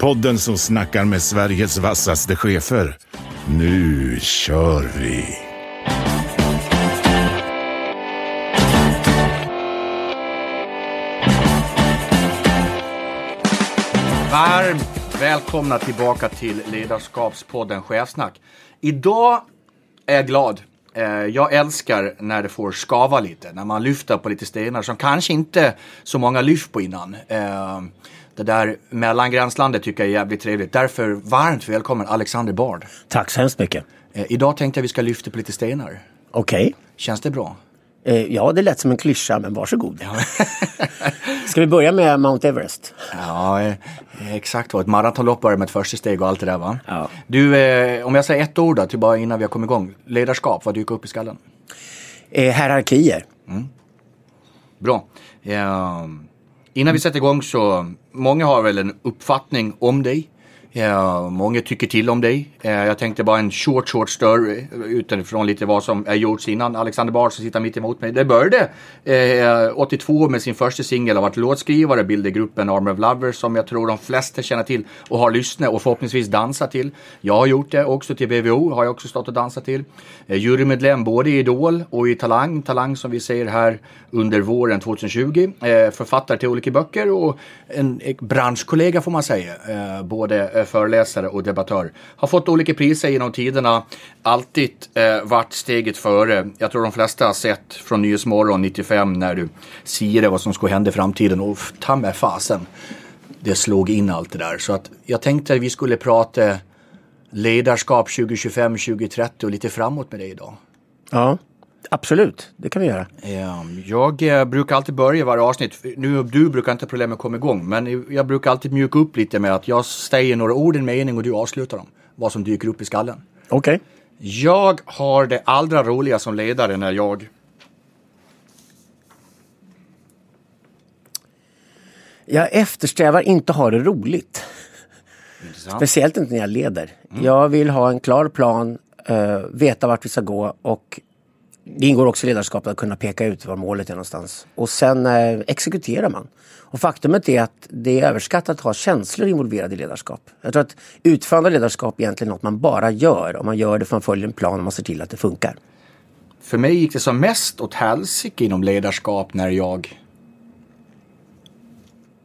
Podden som snackar med Sveriges vassaste chefer. Nu kör vi! Varmt välkomna tillbaka till Ledarskapspodden Chefsnack. Idag är jag glad. Eh, jag älskar när det får skava lite, när man lyfter på lite stenar som kanske inte så många lyft på innan. Eh, det där mellangränslandet tycker jag är jävligt trevligt. Därför varmt välkommen Alexander Bard. Tack så hemskt mycket. Eh, Idag tänkte jag vi ska lyfta på lite stenar. Okej. Känns det bra? Eh, ja, det lät som en klyscha, men varsågod. Ska vi börja med Mount Everest? Ja, eh, exakt. Ett maratonlopp börjar med ett första steg och allt det där va? Ja. Du, eh, om jag säger ett ord då, till bara innan vi har kommit igång. Ledarskap, vad dyker upp i skallen? Eh, hierarkier. Bra. Eh, innan vi sätter igång så, många har väl en uppfattning om dig. Många tycker till om dig. Eh, jag tänkte bara en short, short story eh, utifrån lite vad som är gjorts innan. Alexander Bard som sitter mitt emot mig. Det började eh, 82 med sin första singel och varit låtskrivare, bildade gruppen Armor of Lovers som jag tror de flesta känner till och har lyssnat och förhoppningsvis dansat till. Jag har gjort det också till BVO, har jag också stått och dansat till. Eh, jurymedlem både i Idol och i Talang, Talang som vi ser här under våren 2020. Eh, författare till olika böcker och en branschkollega får man säga. Eh, både eh, Eh, föreläsare och debattör. Har fått olika priser genom tiderna. Alltid eh, varit steget före. Jag tror de flesta har sett från Nyhetsmorgon 95 när du siade vad som skulle hända i framtiden och ta med fasen. Det slog in allt det där. Så att jag tänkte att vi skulle prata ledarskap 2025, 2030 och lite framåt med dig idag. Ja, absolut. Det kan vi göra. Ja, jag eh, brukar alltid börja varje avsnitt. Nu, du brukar inte ha problem med att komma igång, men jag brukar alltid mjuka upp lite med att jag säger några ord, en mening och du avslutar dem. Vad som dyker upp i skallen. Okej. Jag har det allra roligast som ledare när jag... Jag eftersträvar inte att ha det roligt. Intressant. Speciellt inte när jag leder. Jag vill ha en klar plan, eh, veta vart vi ska gå och det ingår också i ledarskapet att kunna peka ut var målet är någonstans. Och sen eh, exekuterar man. Och faktumet är att det är överskattat att ha känslor involverade i ledarskap. Jag tror att utförande ledarskap är egentligen något man bara gör om man gör det för man följer en plan och man ser till att det funkar. För mig gick det som mest åt helsike inom ledarskap när jag...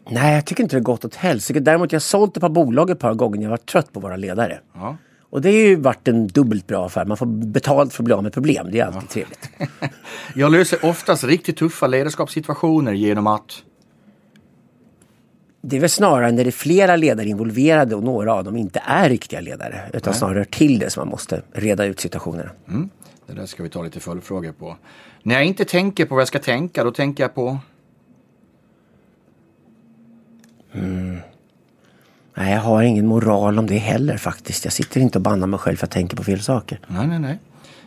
Nej, jag tycker inte det gått åt helsike. Däremot jag sålt ett par bolag ett par gånger när jag varit trött på våra ledare. Ja. Och det har ju varit en dubbelt bra affär. Man får betalt för att bli av med problem. Det är alltid trevligt. Jag löser oftast riktigt tuffa ledarskapssituationer genom att... Det är väl snarare när det är flera ledare involverade och några av dem inte är riktiga ledare. Utan snarare till det som man måste reda ut situationerna. Det där ska vi ta lite följdfrågor på. När jag inte tänker på vad jag ska tänka, då tänker jag på... Nej, jag har ingen moral om det heller faktiskt. Jag sitter inte och bannar mig själv för att jag tänker på fel saker. Nej, nej, nej.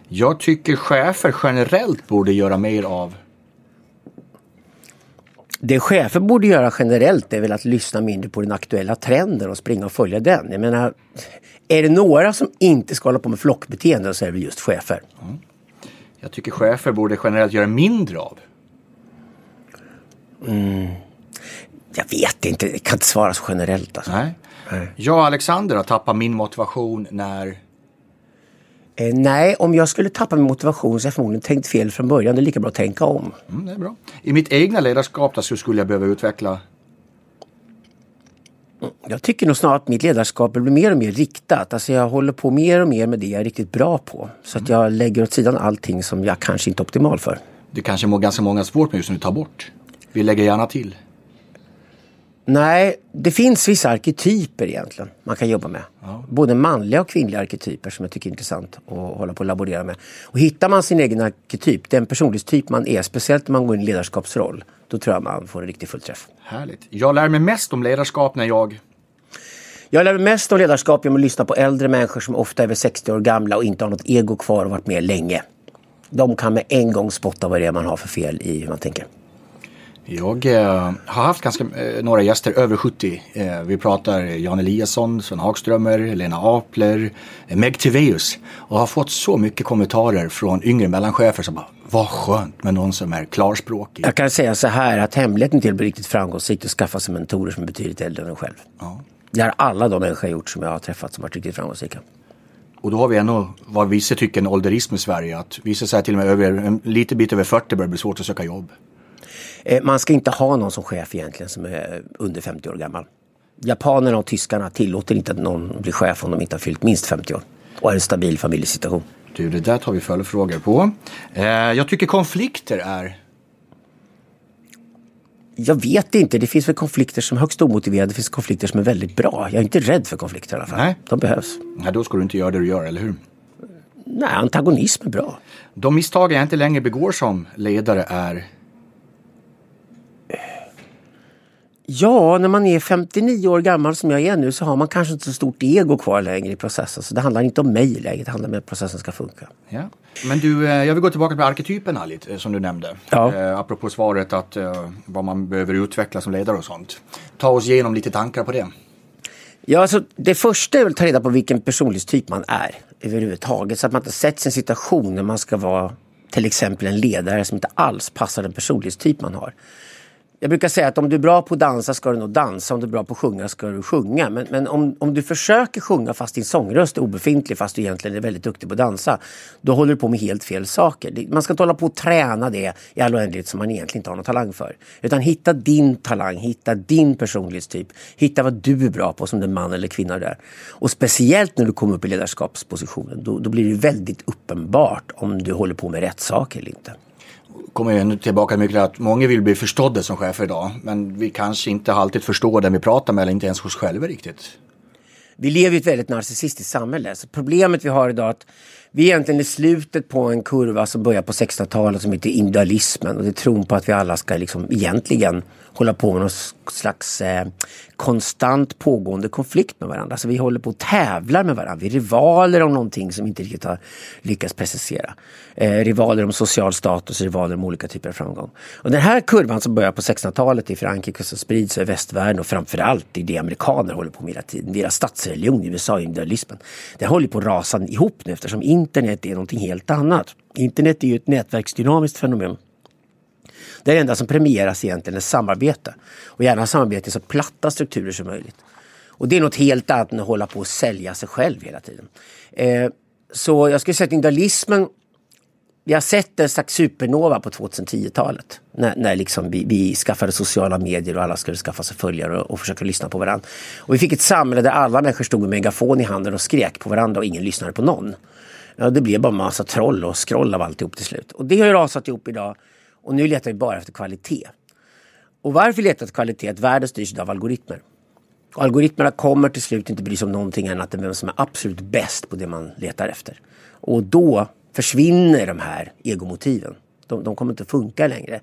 Jag tycker chefer generellt borde göra mer av... Det chefer borde göra generellt är väl att lyssna mindre på den aktuella trenden och springa och följa den. Jag menar, är det några som inte ska hålla på med flockbeteende så är det just chefer. Jag tycker chefer borde generellt göra mindre av. Jag vet inte, jag kan inte svara så generellt. Alltså. Nej. Jag och Alexander har tappat min motivation när... Eh, nej, om jag skulle tappa min motivation så har jag förmodligen tänkt fel från början. Det är lika bra att tänka om. Mm, det är bra. I mitt egna ledarskap då, så skulle jag behöva utveckla... Jag tycker nog snarare att mitt ledarskap blir mer och mer riktat. Alltså jag håller på mer och mer med det jag är riktigt bra på. Så att jag lägger åt sidan allting som jag kanske inte är optimal för. Det kanske må ganska många svårt med just nu ta bort. Vi lägger gärna till. Nej, det finns vissa arketyper egentligen man kan jobba med. Både manliga och kvinnliga arketyper som jag tycker är intressant att hålla på och laborera med. Och hittar man sin egen arketyp, den personlighetstyp man är, speciellt när man går in i ledarskapsroll, då tror jag man får en riktig fullträff. Härligt. Jag lär mig mest om ledarskap när jag... Jag lär mig mest om ledarskap genom att lyssna på äldre människor som ofta är över 60 år gamla och inte har något ego kvar och varit med länge. De kan med en gång spotta vad det är man har för fel i hur man tänker. Jag eh, har haft ganska eh, några gäster över 70. Eh, vi pratar Jan Eliasson, Sven Hagströmer, Lena Apler, eh, Meg Tiveus. Och har fått så mycket kommentarer från yngre mellanchefer som bara, vad skönt med någon som är klarspråkig. Jag kan säga så här att hemligheten till att bli riktigt framgångsrik är att skaffa sig mentorer som är betydligt äldre än en själv. Ja. Det har alla de människor gjort som jag har träffat som varit riktigt framgångsrika. Och då har vi ändå vad vissa tycker en ålderism i Sverige. Att vissa säger till och med över, en liten bit över 40 börjar det bli svårt att söka jobb. Eh, Man ska inte ha någon som chef egentligen som är under 50 år gammal. Japanerna och tyskarna tillåter inte att någon blir chef om de inte har fyllt minst 50 år och har en stabil familjesituation. Du, det där tar vi följdfrågor på. Eh, jag tycker konflikter är... Jag vet inte, det finns väl konflikter som är högst omotiverade, det finns konflikter som är väldigt bra. Jag är inte rädd för konflikter i alla fall. Nej. De behövs. Nej, då ska du inte göra det du gör, eller hur? Nej, antagonism är bra. De misstag jag inte längre begår som ledare är... Ja, när man är 59 år gammal som jag är nu så har man kanske inte så stort ego kvar längre i processen. Så det handlar inte om mig längre, det handlar om att processen ska funka. Ja. Men du, eh, jag vill gå tillbaka till arketyperna lite, eh, som du nämnde. Ja. Eh, apropå svaret att eh, vad man behöver utveckla som ledare och sånt. Ta oss igenom lite tankar på det. Ja, alltså, det första är att ta reda på vilken personlighetstyp man är överhuvudtaget. Så att man inte sätts i en situation när man ska vara till exempel en ledare som inte alls passar den personlighetstyp man har. Jag brukar säga att om du är bra på att dansa ska du nog dansa, om du är bra på att sjunga ska du sjunga. Men, men om, om du försöker sjunga fast din sångröst är obefintlig fast du egentligen är väldigt duktig på att dansa. Då håller du på med helt fel saker. Man ska inte hålla på och träna det i all oändlighet som man egentligen inte har någon talang för. Utan hitta din talang, hitta din personlighetstyp. Hitta vad du är bra på som den man eller kvinna där. Och speciellt när du kommer upp i ledarskapspositionen. Då, då blir det väldigt uppenbart om du håller på med rätt saker eller inte. Kommer jag ännu tillbaka mycket till att många vill bli förstådda som chefer idag. Men vi kanske inte alltid förstår den vi pratar med eller inte ens hos själva riktigt. Vi lever i ett väldigt narcissistiskt samhälle. Så problemet vi har idag är att vi är egentligen i slutet på en kurva som börjar på 1600-talet som heter individualismen. Och det är tron på att vi alla ska liksom egentligen hålla på med någon slags eh, konstant pågående konflikt med varandra. Så vi håller på och tävlar med varandra. Vi är rivaler om någonting som inte riktigt har lyckats precisera. Eh, rivaler om social status, rivaler om olika typer av framgång. Och den här kurvan som börjar på 1600-talet i Frankrike som sprids över västvärlden och framförallt i det amerikaner håller på med hela tiden. Deras statsreligion i USA, individualismen. Den håller på att rasa ihop nu eftersom internet är någonting helt annat. Internet är ju ett nätverksdynamiskt fenomen. Det enda som premieras egentligen är samarbete. Och gärna samarbete i så platta strukturer som möjligt. Och det är något helt annat än att hålla på och sälja sig själv hela tiden. Eh, så jag skulle säga att individualismen vi har sett en slags supernova på 2010-talet. När, när liksom vi, vi skaffade sociala medier och alla skulle skaffa sig följare och, och försöka lyssna på varandra. Och vi fick ett samhälle där alla människor stod med megafon i handen och skrek på varandra och ingen lyssnade på någon. Ja, det blev bara massa troll och scroll av alltihop till slut. Och det har ju rasat ihop idag. Och nu letar vi bara efter kvalitet. Och varför letar vi efter kvalitet? Att världen styrs av algoritmer. Och algoritmerna kommer till slut inte bry sig om någonting annat än vem som är absolut bäst på det man letar efter. Och då försvinner de här egomotiven. De, de kommer inte att funka längre.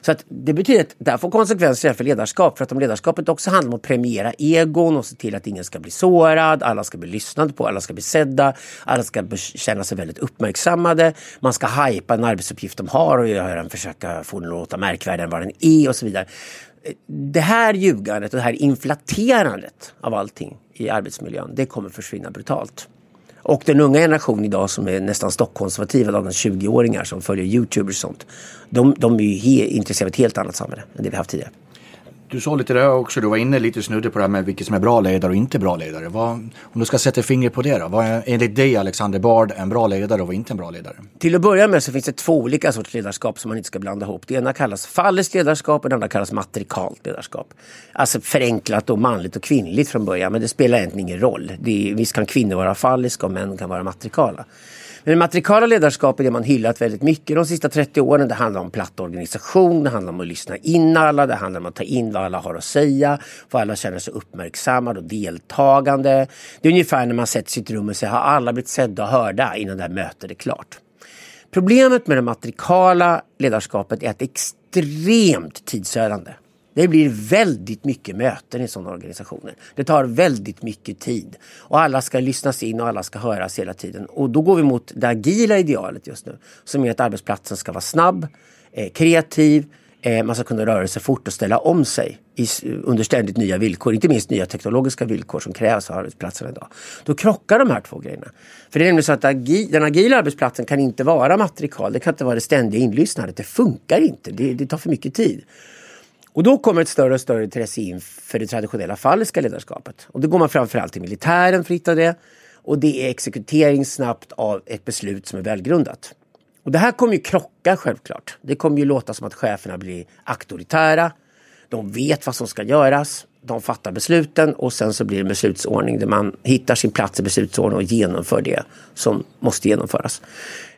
Så att det betyder att det här får konsekvenser för ledarskap. För att om ledarskapet också handlar om att premiera egon och se till att ingen ska bli sårad, alla ska bli lyssnade på, alla ska bli sedda, alla ska känna sig väldigt uppmärksammade. Man ska hajpa en arbetsuppgift de har och göra den, försöka få den att låta märkvärdigare än vad den är och så vidare. Det här ljugandet och det här inflaterandet av allting i arbetsmiljön, det kommer försvinna brutalt. Och den unga generationen idag som är nästan stockkonservativa, dagens 20-åringar som följer Youtubers och sånt. De, de är ju he- intresserade av ett helt annat samhälle än det vi haft tidigare. Du sa lite det också, du var inne lite snudde på det här med vilket som är bra ledare och inte bra ledare. Vad, om du ska sätta fingret på det då, vad är enligt dig Alexander Bard en bra ledare och vad är inte en bra ledare? Till att börja med så finns det två olika sorters ledarskap som man inte ska blanda ihop. Det ena kallas falliskt ledarskap och det andra kallas matrikalt ledarskap. Alltså förenklat och manligt och kvinnligt från början men det spelar egentligen ingen roll. Det är, visst kan kvinnor vara falliska och män kan vara matrikala. Men det matrikala ledarskapet är det man hyllat väldigt mycket de sista 30 åren. Det handlar om platt organisation, det handlar om att lyssna in alla, det handlar om att ta in vad alla har att säga, få alla känner sig uppmärksammade och deltagande. Det är ungefär när man sätter sitt rum och säger har alla blivit sedda och hörda innan det här mötet är klart. Problemet med det matrikala ledarskapet är att det är extremt tidsödande. Det blir väldigt mycket möten i sådana organisationer. Det tar väldigt mycket tid. Och alla ska lyssnas in och alla ska höras hela tiden. Och då går vi mot det agila idealet just nu. Som är att arbetsplatsen ska vara snabb, eh, kreativ, eh, man ska kunna röra sig fort och ställa om sig i, under ständigt nya villkor. Inte minst nya teknologiska villkor som krävs av arbetsplatserna idag. Då krockar de här två grejerna. För det är nämligen så att agi, den agila arbetsplatsen kan inte vara matrikal. Det kan inte vara det ständiga inlyssnandet. Det funkar inte. Det, det tar för mycket tid. Och då kommer ett större och större intresse in för det traditionella falliska ledarskapet. Och då går man framförallt till militären för att hitta det. Och det är exekutering snabbt av ett beslut som är välgrundat. Och det här kommer ju krocka självklart. Det kommer ju låta som att cheferna blir auktoritära. De vet vad som ska göras. De fattar besluten och sen så blir det en beslutsordning där man hittar sin plats i beslutsordningen och genomför det som måste genomföras.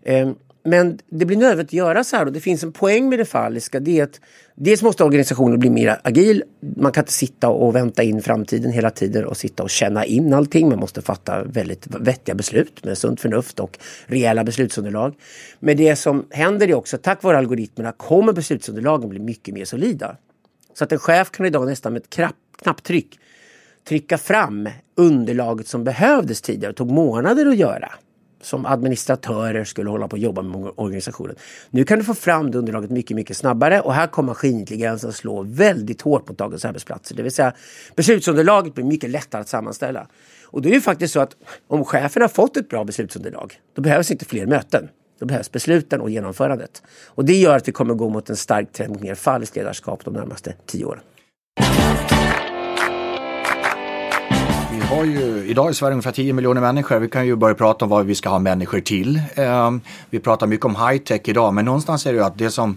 Ehm, men det blir nödvändigt att göra så här och det finns en poäng med det falliska. Det är att dels måste organisationen bli mer agil. Man kan inte sitta och vänta in framtiden hela tiden och sitta och känna in allting. Man måste fatta väldigt vettiga beslut med sunt förnuft och rejäla beslutsunderlag. Men det som händer är också att tack vare algoritmerna kommer beslutsunderlagen bli mycket mer solida. Så att en chef kan idag nästan med ett knapp, knapptryck trycka fram underlaget som behövdes tidigare och tog månader att göra som administratörer skulle hålla på och jobba med organisationen. Nu kan du få fram det underlaget mycket, mycket snabbare och här kommer maskinintelligensen slå väldigt hårt mot dagens arbetsplatser. Det vill säga beslutsunderlaget blir mycket lättare att sammanställa. Och det är ju faktiskt så att om chefen har fått ett bra beslutsunderlag, då behövs inte fler möten. Då behövs besluten och genomförandet. Och det gör att vi kommer gå mot en stark trend mot mer falskt ledarskap de närmaste tio åren har ju, idag i Sverige ungefär 10 miljoner människor. Vi kan ju börja prata om vad vi ska ha människor till. Ehm, vi pratar mycket om high tech idag, men någonstans är det ju att det som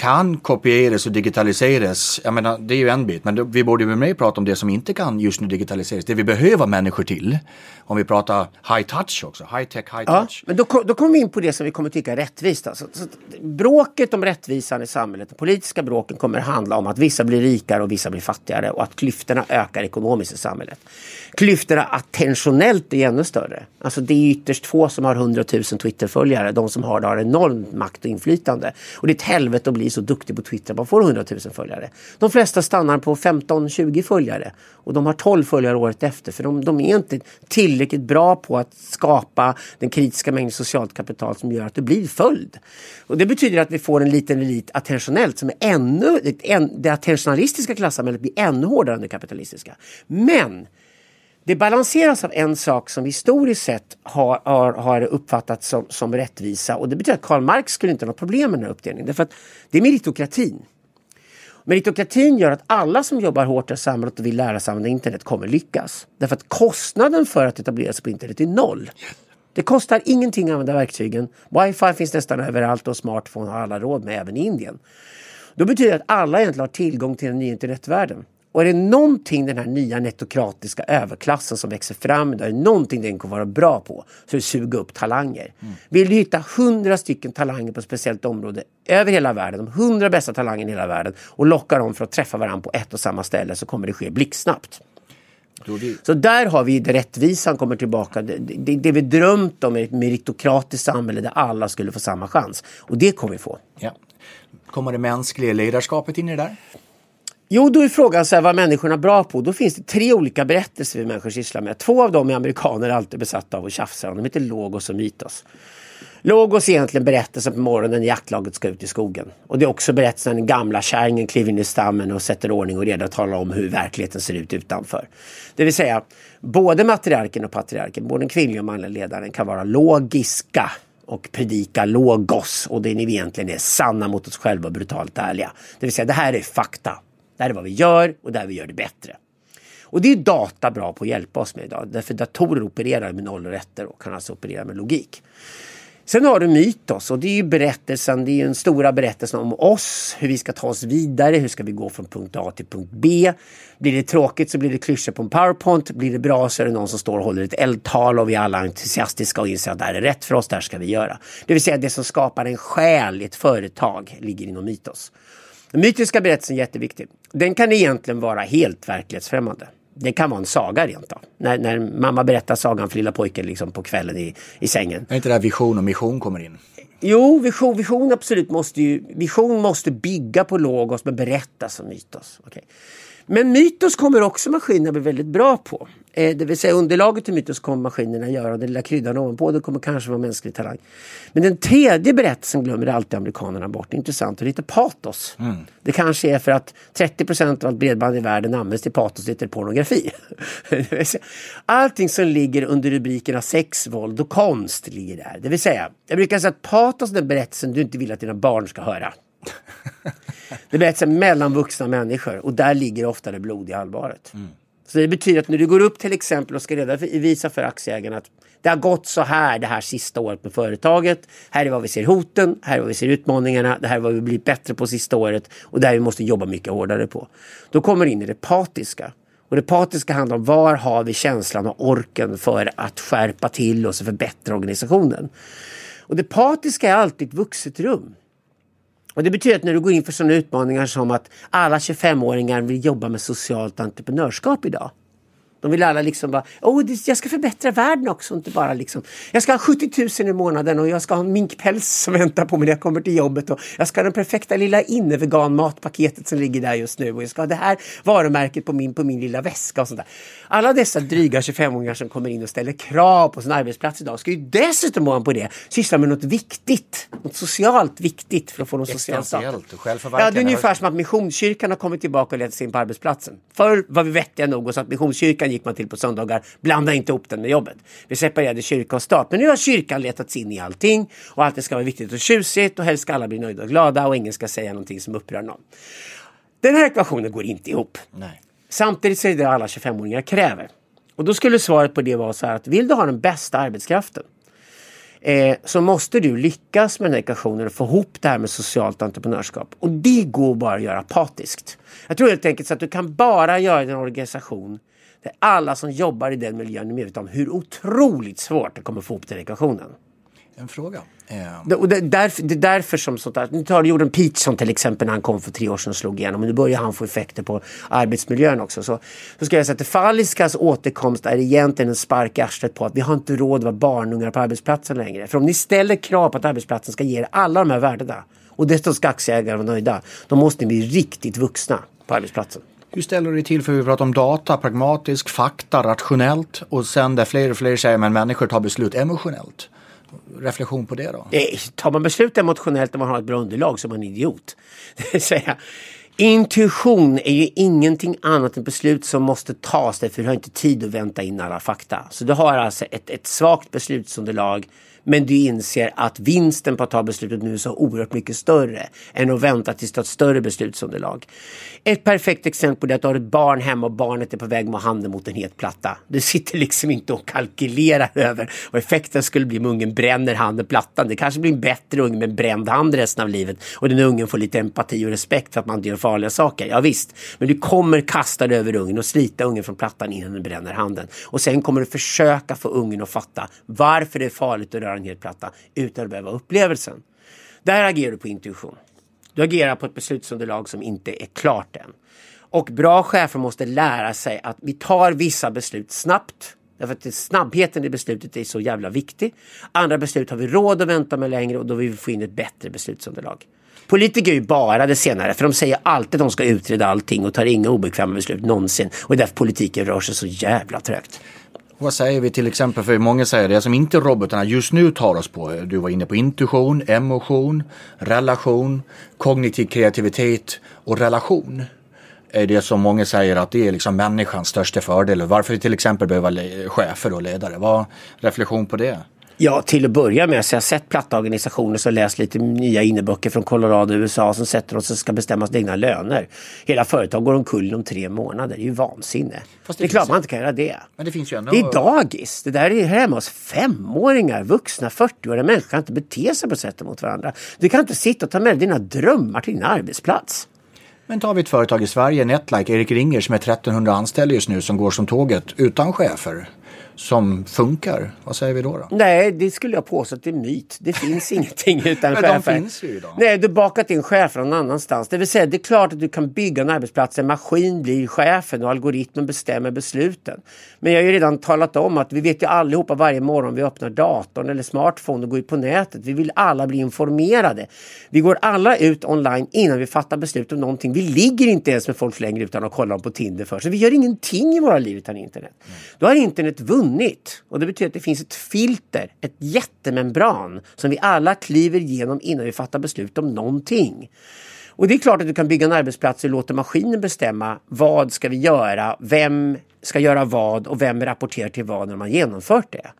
kan kopieras och digitaliseras, jag menar det är ju en bit, men vi borde ju mer prata om det som inte kan just nu digitaliseras, det vi behöver människor till. Om vi pratar high touch också, high tech, high ja, touch. Men då, då kommer vi in på det som vi kommer tycka är rättvist. Alltså. Så bråket om rättvisan i samhället, de politiska bråken kommer handla om att vissa blir rikare och vissa blir fattigare och att klyftorna ökar ekonomiskt i samhället. Klyftorna attentionellt är ännu större. Alltså det är ytterst få som har 100 000 Twitterföljare. De som har det har enorm makt och inflytande. Och det är ett helvete att bli är så duktig på Twitter. Man får 100 000 följare. De flesta stannar på 15-20 följare. Och de har 12 följare året efter. För de, de är inte tillräckligt bra på att skapa den kritiska mängd socialt kapital som gör att det blir följd. Och det betyder att vi får en liten elit attentionellt som är ännu, det attentionalistiska klassamhället blir ännu hårdare än det kapitalistiska. Men det balanseras av en sak som historiskt sett har, har, har uppfattats som, som rättvisa och det betyder att Karl Marx skulle inte ha något problem med den här uppdelningen. Därför att det är meritokratin. Meritokratin gör att alla som jobbar hårt i samhället och vill lära sig använda internet kommer lyckas. Därför att kostnaden för att etablera sig på internet är noll. Det kostar ingenting att använda verktygen. Wifi finns nästan överallt och smartphone har alla råd med, även i Indien. Då betyder det att alla egentligen har tillgång till den nya internetvärlden. Och är det någonting den här nya netokratiska överklassen som växer fram, är det någonting den kommer vara bra på, så är det suga upp talanger. Mm. Vill du hitta hundra stycken talanger på ett speciellt område över hela världen, de hundra bästa talangerna i hela världen och locka dem för att träffa varandra på ett och samma ställe så kommer det ske blixtsnabbt. Så där har vi det rättvisan kommer tillbaka. Det, det, det vi drömt om är ett meritokratiskt samhälle där alla skulle få samma chans. Och det kommer vi få. Ja. Kommer det mänskliga ledarskapet in i det där? Jo, då är frågan så här, vad människorna är bra på. Då finns det tre olika berättelser vi människor sysslar med. Två av dem är amerikaner alltid besatta av att tjafsa om. De heter Logos och Mytos. Logos är egentligen berättelsen på morgonen när jaktlaget ska ut i skogen. Och det är också berättelsen när den gamla kärringen kliver in i stammen och sätter ordning och reda och talar om hur verkligheten ser ut utanför. Det vill säga, både matriarken och patriarken, både den kvinnliga och manliga ledaren kan vara logiska och predika logos och det ni egentligen är sanna mot oss själva och brutalt ärliga. Det vill säga, det här är fakta. Det här är vad vi gör och där vi gör det bättre. Och det är data bra på att hjälpa oss med idag. Därför datorer opererar med noll och rätter och kan alltså operera med logik. Sen har du mytos och det är ju berättelsen, det är den stora berättelsen om oss, hur vi ska ta oss vidare, hur ska vi gå från punkt A till punkt B. Blir det tråkigt så blir det klyschor på en powerpoint, blir det bra så är det någon som står och håller ett eldtal och vi är alla entusiastiska och inser att det här är rätt för oss, det här ska vi göra. Det vill säga det som skapar en själ i ett företag ligger inom mytos. Den mytiska berättelsen är jätteviktig. Den kan egentligen vara helt verklighetsfrämmande. Det kan vara en saga rent av. När, när mamma berättar sagan för lilla pojken liksom på kvällen i, i sängen. Är inte där vision och mission kommer in? Jo, vision, vision absolut måste ju, vision måste bygga på logos men berättas som mytos. Okay. Men mytos kommer också maskinerna bli väldigt bra på. Eh, det vill säga underlaget till mytos kommer maskinerna göra och den lilla kryddan ovanpå det kommer kanske vara mänsklig talang. Men den tredje berättelsen glömmer alltid amerikanerna bort. Intressant och lite patos. Mm. Det kanske är för att 30 procent av allt bredband i världen används till patos, det är pornografi. Allting som ligger under rubrikerna sex, våld och konst ligger där. Det vill säga, jag brukar säga att patos är den berättelsen du inte vill att dina barn ska höra. Det berättas mellan vuxna människor och där ligger ofta det blodiga allvaret. Mm. Så det betyder att när du går upp till exempel och ska visa för aktieägarna att det har gått så här det här sista året med företaget. Här är vad vi ser hoten, här är vad vi ser utmaningarna, det här är vad vi blivit bättre på sista året och det här vi måste jobba mycket hårdare på. Då kommer in i det patiska. Och det patiska handlar om var har vi känslan och orken för att skärpa till oss och förbättra organisationen. Och det patiska är alltid ett vuxet rum. Och det betyder att när du går in för sådana utmaningar som att alla 25-åringar vill jobba med socialt entreprenörskap idag. De vill alla liksom bara, oh, jag ska förbättra världen också, inte bara liksom, jag ska ha 70 000 i månaden och jag ska ha en minkpäls som väntar på mig när jag kommer till jobbet och jag ska ha den perfekta lilla innevegan matpaketet som ligger där just nu och jag ska ha det här varumärket på min, på min lilla väska och sånt där. Alla dessa dryga 25-åringar som kommer in och ställer krav på sin arbetsplats idag ska ju dessutom ovanpå det syssla med något viktigt, något socialt viktigt för att få någon social status. Ja, det är ungefär som att Missionskyrkan har kommit tillbaka och lett sig in på arbetsplatsen. Förr var vi vettiga nog och så att Missionskyrkan gick man till på söndagar. Blanda inte ihop den med jobbet. Vi separerade kyrka och stat. Men nu har kyrkan letat sig in i allting och allt det ska vara viktigt och tjusigt och helst ska alla bli nöjda och glada och ingen ska säga någonting som upprör någon. Den här ekvationen går inte ihop. Nej. Samtidigt så är det alla 25-åringar kräver. Och då skulle svaret på det vara så här att vill du ha den bästa arbetskraften eh, så måste du lyckas med den här ekvationen och få ihop det här med socialt entreprenörskap. Och det går bara att göra patiskt. Jag tror helt enkelt så att du kan bara göra en organisation där alla som jobbar i den miljön är medvetna om hur otroligt svårt det kommer att få ihop den ekvationen. En fråga. Det, och det, därför, det är därför som sånt där. Nu tar Jordan Peterson till exempel när han kom för tre år sedan och slog igenom. Och nu börjar han få effekter på arbetsmiljön också. Så, så ska jag säga att det Falliskas återkomst är egentligen en spark i arslet på att vi har inte råd att vara barnungar på arbetsplatsen längre. För om ni ställer krav på att arbetsplatsen ska ge er alla de här värdena och dessutom ska aktieägare vara nöjda. Då måste ni bli riktigt vuxna på arbetsplatsen. Hur ställer du dig till för vi pratar om data, pragmatisk, fakta, rationellt och sen där fler och fler säger att människor tar beslut emotionellt reflektion på det då? Nej, tar man beslut emotionellt när man har ett bra underlag så är man en idiot. Säga, intuition är ju ingenting annat än beslut som måste tas därför du har inte tid att vänta in alla fakta. Så du har alltså ett, ett svagt beslutsunderlag men du inser att vinsten på att ta beslutet nu är så oerhört mycket större än att vänta tills du har ett större beslutsunderlag. Ett perfekt exempel är att du har ett barn hemma och barnet är på väg med handen mot en het platta. Du sitter liksom inte och kalkylerar över vad effekten skulle bli om ungen bränner handen plattan. Det kanske blir en bättre unge med bränd hand resten av livet och den ungen får lite empati och respekt för att man inte gör farliga saker. Ja, visst, men du kommer kasta dig över ungen och slita ungen från plattan innan den bränner handen. Och sen kommer du försöka få ungen att fatta varför det är farligt att röra en hel platta utan att behöva upplevelsen. Där agerar du på intuition. Du agerar på ett beslutsunderlag som inte är klart än. Och bra chefer måste lära sig att vi tar vissa beslut snabbt. Därför att snabbheten i beslutet är så jävla viktig. Andra beslut har vi råd att vänta med längre och då vill vi få in ett bättre beslutsunderlag. Politiker är ju bara det senare för de säger alltid att de ska utreda allting och tar inga obekväma beslut någonsin. Och därför politiken rör sig så jävla trögt. Vad säger vi till exempel, för många säger det som inte robotarna just nu tar oss på. Du var inne på intuition, emotion, relation, kognitiv kreativitet och relation. Är det som många säger att det är liksom människans största fördel. Varför vi till exempel behöver chefer och ledare. Vad reflektion på det? Ja, till att börja med så jag har sett platta organisationer som läst lite nya inneböcker från Colorado, USA som sätter oss och ska bestämma sina egna löner. Hela företag går omkull om tre månader. Det är ju vansinne. Fast det, det är klart man inte kan göra det. Men det finns ju ändå... Det är dagis. Det där är hemma hos femåringar, vuxna 40-åriga människor kan inte bete sig på sättet mot varandra. Du kan inte sitta och ta med dina drömmar till din arbetsplats. Men tar vi ett företag i Sverige, Netlike, Erik Ringer som är 1300 anställda just nu som går som tåget utan chefer som funkar. Vad säger vi då? då? Nej, det skulle jag påstå att det är myt. Det finns ingenting utan Men de chefer. finns ju idag. Nej, du har bakat in chefer någon annanstans. Det vill säga, det är klart att du kan bygga en arbetsplats där en maskin blir chefen och algoritmen bestämmer besluten. Men jag har ju redan talat om att vi vet ju allihopa varje morgon vi öppnar datorn eller smartphone och går ut på nätet. Vi vill alla bli informerade. Vi går alla ut online innan vi fattar beslut om någonting. Vi ligger inte ens med folk längre utan att kolla dem på Tinder för. Så vi gör ingenting i våra liv utan internet. Då har internet vunnit. Och det betyder att det finns ett filter, ett jättemembran som vi alla kliver igenom innan vi fattar beslut om någonting. Och det är klart att du kan bygga en arbetsplats och låta maskinen bestämma vad ska vi göra, vem ska göra vad och vem rapporterar till vad när man genomfört det.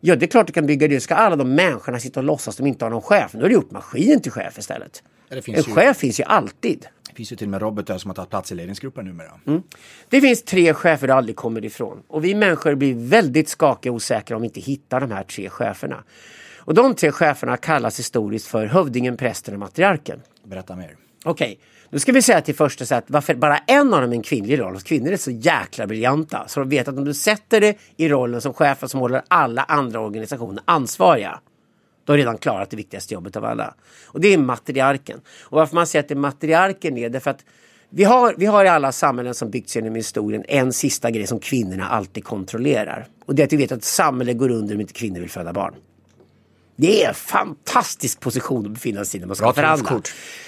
Ja, det är klart du kan bygga det. Ska alla de människorna sitta och låtsas att de inte har någon chef? Nu har du gjort maskinen till chef istället. En ju- chef finns ju alltid. Finns ju till och med robotar som har tagit plats i ledningsgruppen numera. Det finns tre chefer du aldrig kommer ifrån. Och vi människor blir väldigt skakiga och osäkra om vi inte hittar de här tre cheferna. Och de tre cheferna kallas historiskt för hövdingen, prästen och matriarken. Berätta mer. Okej, nu ska vi säga till första sätt varför bara en av dem är en kvinnlig roll. Kvinnor är så jäkla briljanta så de vet att om du sätter det i rollen som chefen som håller alla andra organisationer ansvariga du har redan klarat det viktigaste jobbet av alla. Och det är matriarken. Och varför man säger att det är matriarken är därför att vi har, vi har i alla samhällen som byggts genom historien en sista grej som kvinnorna alltid kontrollerar. Och det är att vi vet att ett samhälle går under om inte kvinnor vill föda barn. Det är en fantastisk position att befinna sig i när man ska förhandla.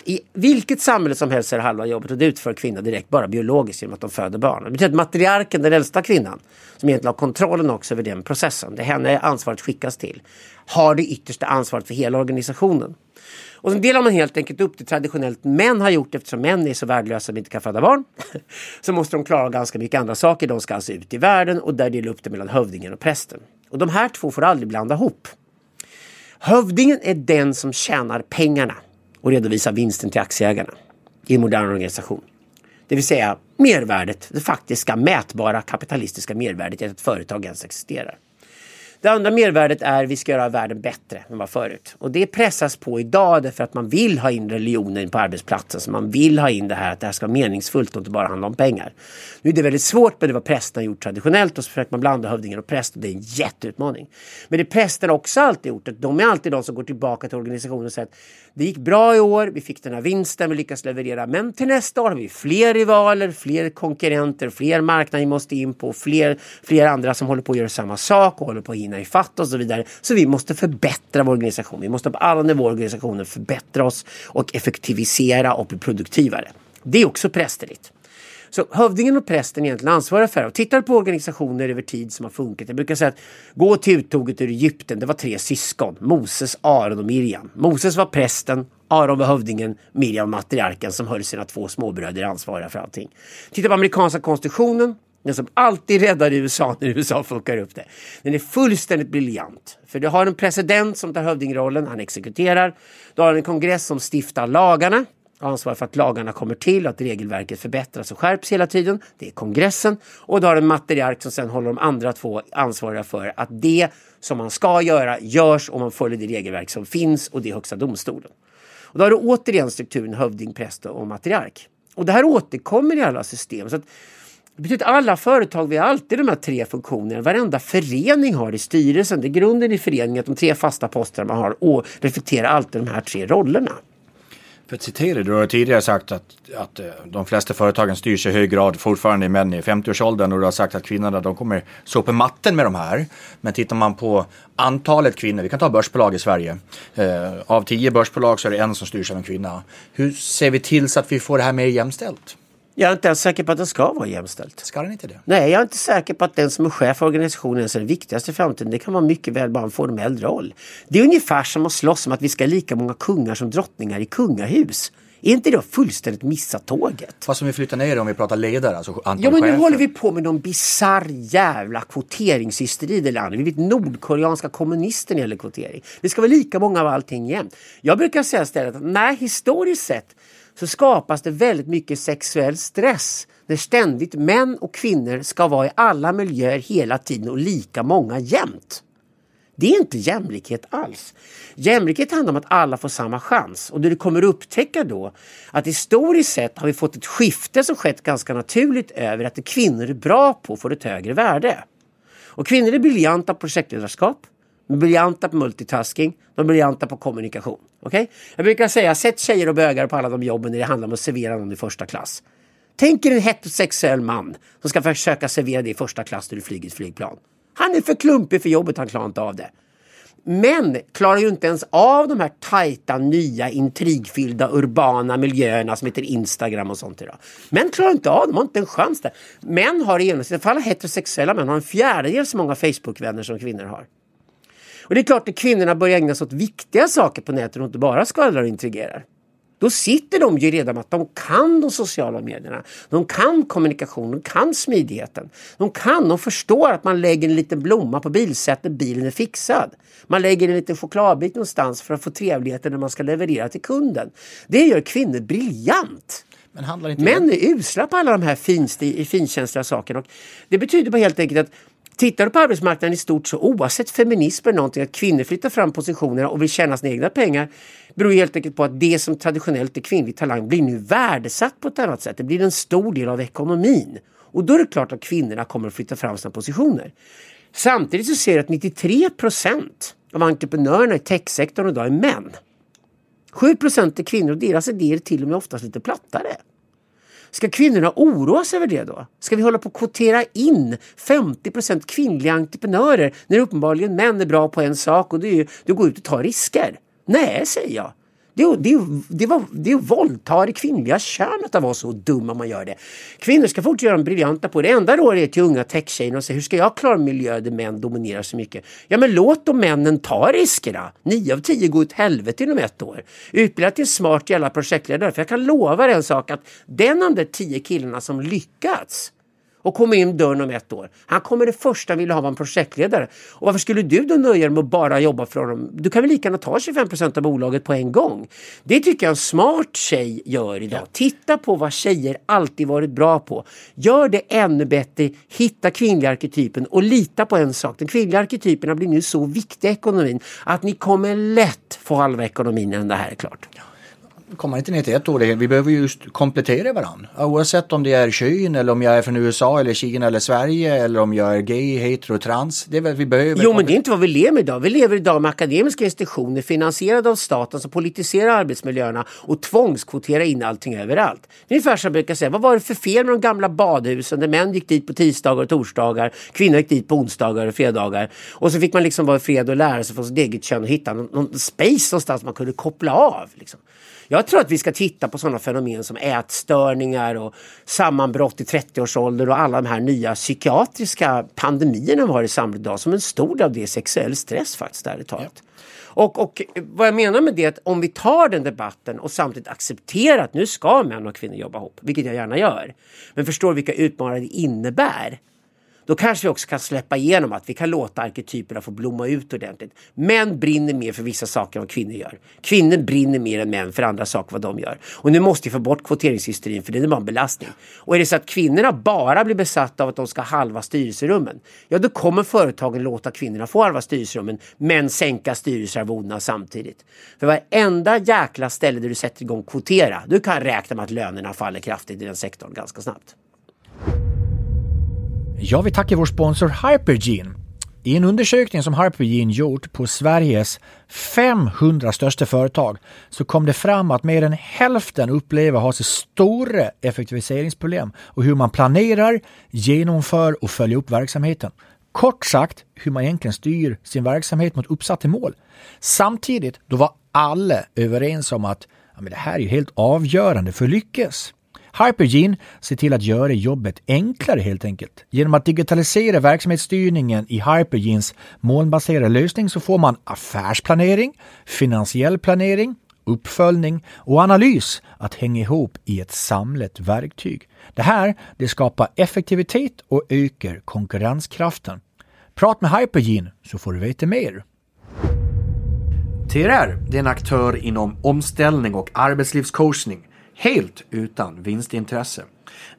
I vilket samhälle som helst är halva jobbet och det utför kvinnor direkt bara biologiskt genom att de föder barn. Det betyder att matriarken, den äldsta kvinnan, som egentligen har kontrollen också över den processen, det är henne ansvaret skickas till, har det yttersta ansvaret för hela organisationen. Och sen delar man helt enkelt upp det traditionellt män har gjort eftersom män är så värdelösa att de inte kan föda barn. Så måste de klara ganska mycket andra saker. De ska alltså ut i världen och där delar upp det mellan hövdingen och prästen. Och de här två får aldrig blanda ihop. Hövdingen är den som tjänar pengarna och redovisar vinsten till aktieägarna i en modern organisation. Det vill säga mervärdet, det faktiska mätbara kapitalistiska mervärdet i att ett företag ens existerar. Det andra mervärdet är att vi ska göra världen bättre än vad var förut. Och det pressas på idag därför att man vill ha in religionen på arbetsplatsen. Så man vill ha in det här att det här ska vara meningsfullt och inte bara handla om pengar. Nu är det väldigt svårt men det var prästerna gjort traditionellt och så försöker man blanda hövdingar och präst och det är en jätteutmaning. Men det prästerna också alltid gjort, att de är alltid de som går tillbaka till organisationen och säger att det gick bra i år, vi fick den här vinsten, vi lyckas leverera. Men till nästa år har vi fler rivaler, fler konkurrenter, fler marknader vi måste in på, fler, fler andra som håller på att göra samma sak och håller på att hinna ifatt och så vidare. Så vi måste förbättra vår organisation. Vi måste på alla nivåer i organisationen förbättra oss och effektivisera och bli produktivare. Det är också prästerligt. Så hövdingen och prästen är egentligen ansvariga för det. Och tittar på organisationer över tid som har funkat. Jag brukar säga att gå till uttåget ur Egypten. Det var tre syskon. Moses, Aron och Miriam. Moses var prästen. Aron var hövdingen. Miriam matriarken som höll sina två småbröder ansvariga för allting. Titta på amerikanska konstitutionen. Den som alltid räddar USA när USA fuckar upp det. Den är fullständigt briljant. För du har en president som tar hövdingrollen, han exekuterar. Du har en kongress som stiftar lagarna ansvar för att lagarna kommer till, att regelverket förbättras och skärps hela tiden. Det är kongressen. Och då har en matriark som sen håller de andra två ansvariga för att det som man ska göra görs och man följer det regelverk som finns och det är högsta domstolen. Och då har du återigen strukturen hövding, präst och matriark. Och det här återkommer i alla system. Så att det betyder att alla företag, vi har alltid de här tre funktionerna. Varenda förening har i styrelsen. Det är grunden i föreningen att de tre fasta posterna man har och reflekterar alltid de här tre rollerna. För att citera du har tidigare sagt att, att eh, de flesta företagen styrs i hög grad fortfarande i män i 50-årsåldern och du har sagt att kvinnorna de kommer sopa matten med de här. Men tittar man på antalet kvinnor, vi kan ta börsbolag i Sverige. Eh, av tio börsbolag så är det en som styrs av en kvinna. Hur ser vi till så att vi får det här mer jämställt? Jag är inte ens säker på att det ska vara jämställt. Ska den inte det? Nej, jag är inte säker på att den som är chef för organisationen är den viktigaste i framtiden. Det kan vara mycket väl bara en formell roll. Det är ungefär som att slåss om att vi ska ha lika många kungar som drottningar i kungahus. Är inte det fullständigt missat tåget? Fast om vi flyttar ner om vi pratar ledare, alltså antal Ja men nu chefer. håller vi på med någon bisarr jävla kvoteringshysteri i det landet. Vi vet nordkoreanska kommunister när det gäller kvotering. Det ska vara lika många av allting jämt. Jag brukar säga istället att nej, historiskt sett så skapas det väldigt mycket sexuell stress när ständigt män och kvinnor ska vara i alla miljöer hela tiden och lika många jämt. Det är inte jämlikhet alls. Jämlikhet handlar om att alla får samma chans. Och det du kommer upptäcka då att historiskt sett har vi fått ett skifte som skett ganska naturligt över att det kvinnor är bra på får ett högre värde. Och kvinnor är briljanta på projektledarskap, briljanta på multitasking, de är briljanta på kommunikation. Okay? Jag brukar säga, sätt tjejer och bögar på alla de jobben när det handlar om att servera någon i första klass. Tänk er en heterosexuell man som ska försöka servera dig i första klass när du flyger ett flygplan. Han är för klumpig för jobbet, han klarar inte av det. Män klarar ju inte ens av de här tajta, nya, intrigfyllda, urbana miljöerna som heter Instagram och sånt idag. Män klarar inte av det, de har inte en chans där. Män har i genomsnitt, för alla heterosexuella män har en fjärdedel så många Facebookvänner som kvinnor har. Och det är klart att kvinnorna börjar ägna sig åt viktiga saker på nätet och inte bara skvallrar och intrigerar. Då sitter de ju redan med att de kan de sociala medierna. De kan kommunikation, de kan smidigheten. De kan, de förstår att man lägger en liten blomma på bilsätet, bilen är fixad. Man lägger en liten chokladbit någonstans för att få trevligheten när man ska leverera till kunden. Det gör kvinnor briljant. Men Män är usla på alla de här finkänsliga sakerna. Och det betyder bara helt enkelt att Tittar du på arbetsmarknaden i stort så oavsett feminism är någonting att kvinnor flyttar fram positionerna och vill tjäna sina egna pengar beror helt enkelt på att det som traditionellt är kvinnlig talang blir nu värdesatt på ett annat sätt. Det blir en stor del av ekonomin. Och då är det klart att kvinnorna kommer att flytta fram sina positioner. Samtidigt så ser du att 93 procent av entreprenörerna i techsektorn idag är män. 7 procent är kvinnor och deras idéer är till och med oftast lite plattare. Ska kvinnorna oroa sig över det då? Ska vi hålla på att kvotera in 50% kvinnliga entreprenörer när uppenbarligen män är bra på en sak och det är att gå ut och ta risker? Nej, säger jag. Det, det, det, var, det är att våldta det kvinnliga könet att vara så dum om man gör det. Kvinnor ska fortsätta göra briljanta på det. enda rådet är till unga techtjejer och säga hur ska jag klara en miljö där män dominerar så mycket? Ja men låt då männen ta riskerna. Nio av tio går åt helvete inom ett år. Utbilda till smart jävla projektledare. För jag kan lova dig en sak att den av de tio killarna som lyckats och kommer in dörren om ett år. Han kommer det första vilja ha en projektledare. Och varför skulle du då nöja dig med att bara jobba för honom? Du kan väl lika gärna ta 25% av bolaget på en gång. Det tycker jag en smart tjej gör idag. Ja. Titta på vad tjejer alltid varit bra på. Gör det ännu bättre, hitta kvinnliga arketypen och lita på en sak. Den kvinnliga arketyperna blir nu så viktiga i ekonomin att ni kommer lätt få halva ekonomin när det här är klart. Ja kommer inte ner till ett år. Vi behöver just komplettera varandra. Oavsett om det är kön eller om jag är från USA eller Kina eller Sverige eller om jag är gay, hetero, trans. Det är väl vi behöver. Jo, men det är inte vad vi lever med idag. Vi lever idag med akademiska institutioner finansierade av staten som politiserar arbetsmiljöerna och tvångskvoterar in allting överallt. Det är ungefär som jag brukar säga. Vad var det för fel med de gamla badhusen där män gick dit på tisdagar och torsdagar, kvinnor gick dit på onsdagar och fredagar. Och så fick man liksom vara fred och lära sig från sitt eget kön och hitta någon, någon space någonstans man kunde koppla av. Liksom. Jag tror att vi ska titta på sådana fenomen som ätstörningar och sammanbrott i 30-årsåldern och alla de här nya psykiatriska pandemierna vi har i samhället idag som en stor del av det är sexuell stress faktiskt, ärligt talat. Ja. Och, och vad jag menar med det är att om vi tar den debatten och samtidigt accepterar att nu ska män och kvinnor jobba ihop, vilket jag gärna gör, men förstår vilka utmaningar det innebär då kanske vi också kan släppa igenom att vi kan låta arketyperna få blomma ut ordentligt. Män brinner mer för vissa saker än vad kvinnor gör. Kvinnor brinner mer än män för andra saker vad de gör. Och nu måste vi få bort kvoteringshysterin för det är bara en belastning. Och är det så att kvinnorna bara blir besatta av att de ska ha halva styrelserummen, ja då kommer företagen låta kvinnorna få halva styrelserummen men sänka styrelsearvodena samtidigt. För varenda jäkla ställe där du sätter igång kvotera, du kan räkna med att lönerna faller kraftigt i den sektorn ganska snabbt. Jag vill tacka vår sponsor Hypergene. I en undersökning som Hypergene gjort på Sveriges 500 största företag så kom det fram att mer än hälften upplever att ha så stora effektiviseringsproblem och hur man planerar, genomför och följer upp verksamheten. Kort sagt hur man egentligen styr sin verksamhet mot uppsatta mål. Samtidigt då var alla överens om att ja, men det här är helt avgörande för att lyckas. Hypergene ser till att göra jobbet enklare helt enkelt. Genom att digitalisera verksamhetsstyrningen i Hypergenes molnbaserade lösning så får man affärsplanering, finansiell planering, uppföljning och analys att hänga ihop i ett samlat verktyg. Det här det skapar effektivitet och ökar konkurrenskraften. Prat med Hypergene så får du veta mer. TRR är en aktör inom omställning och arbetslivscoachning helt utan vinstintresse.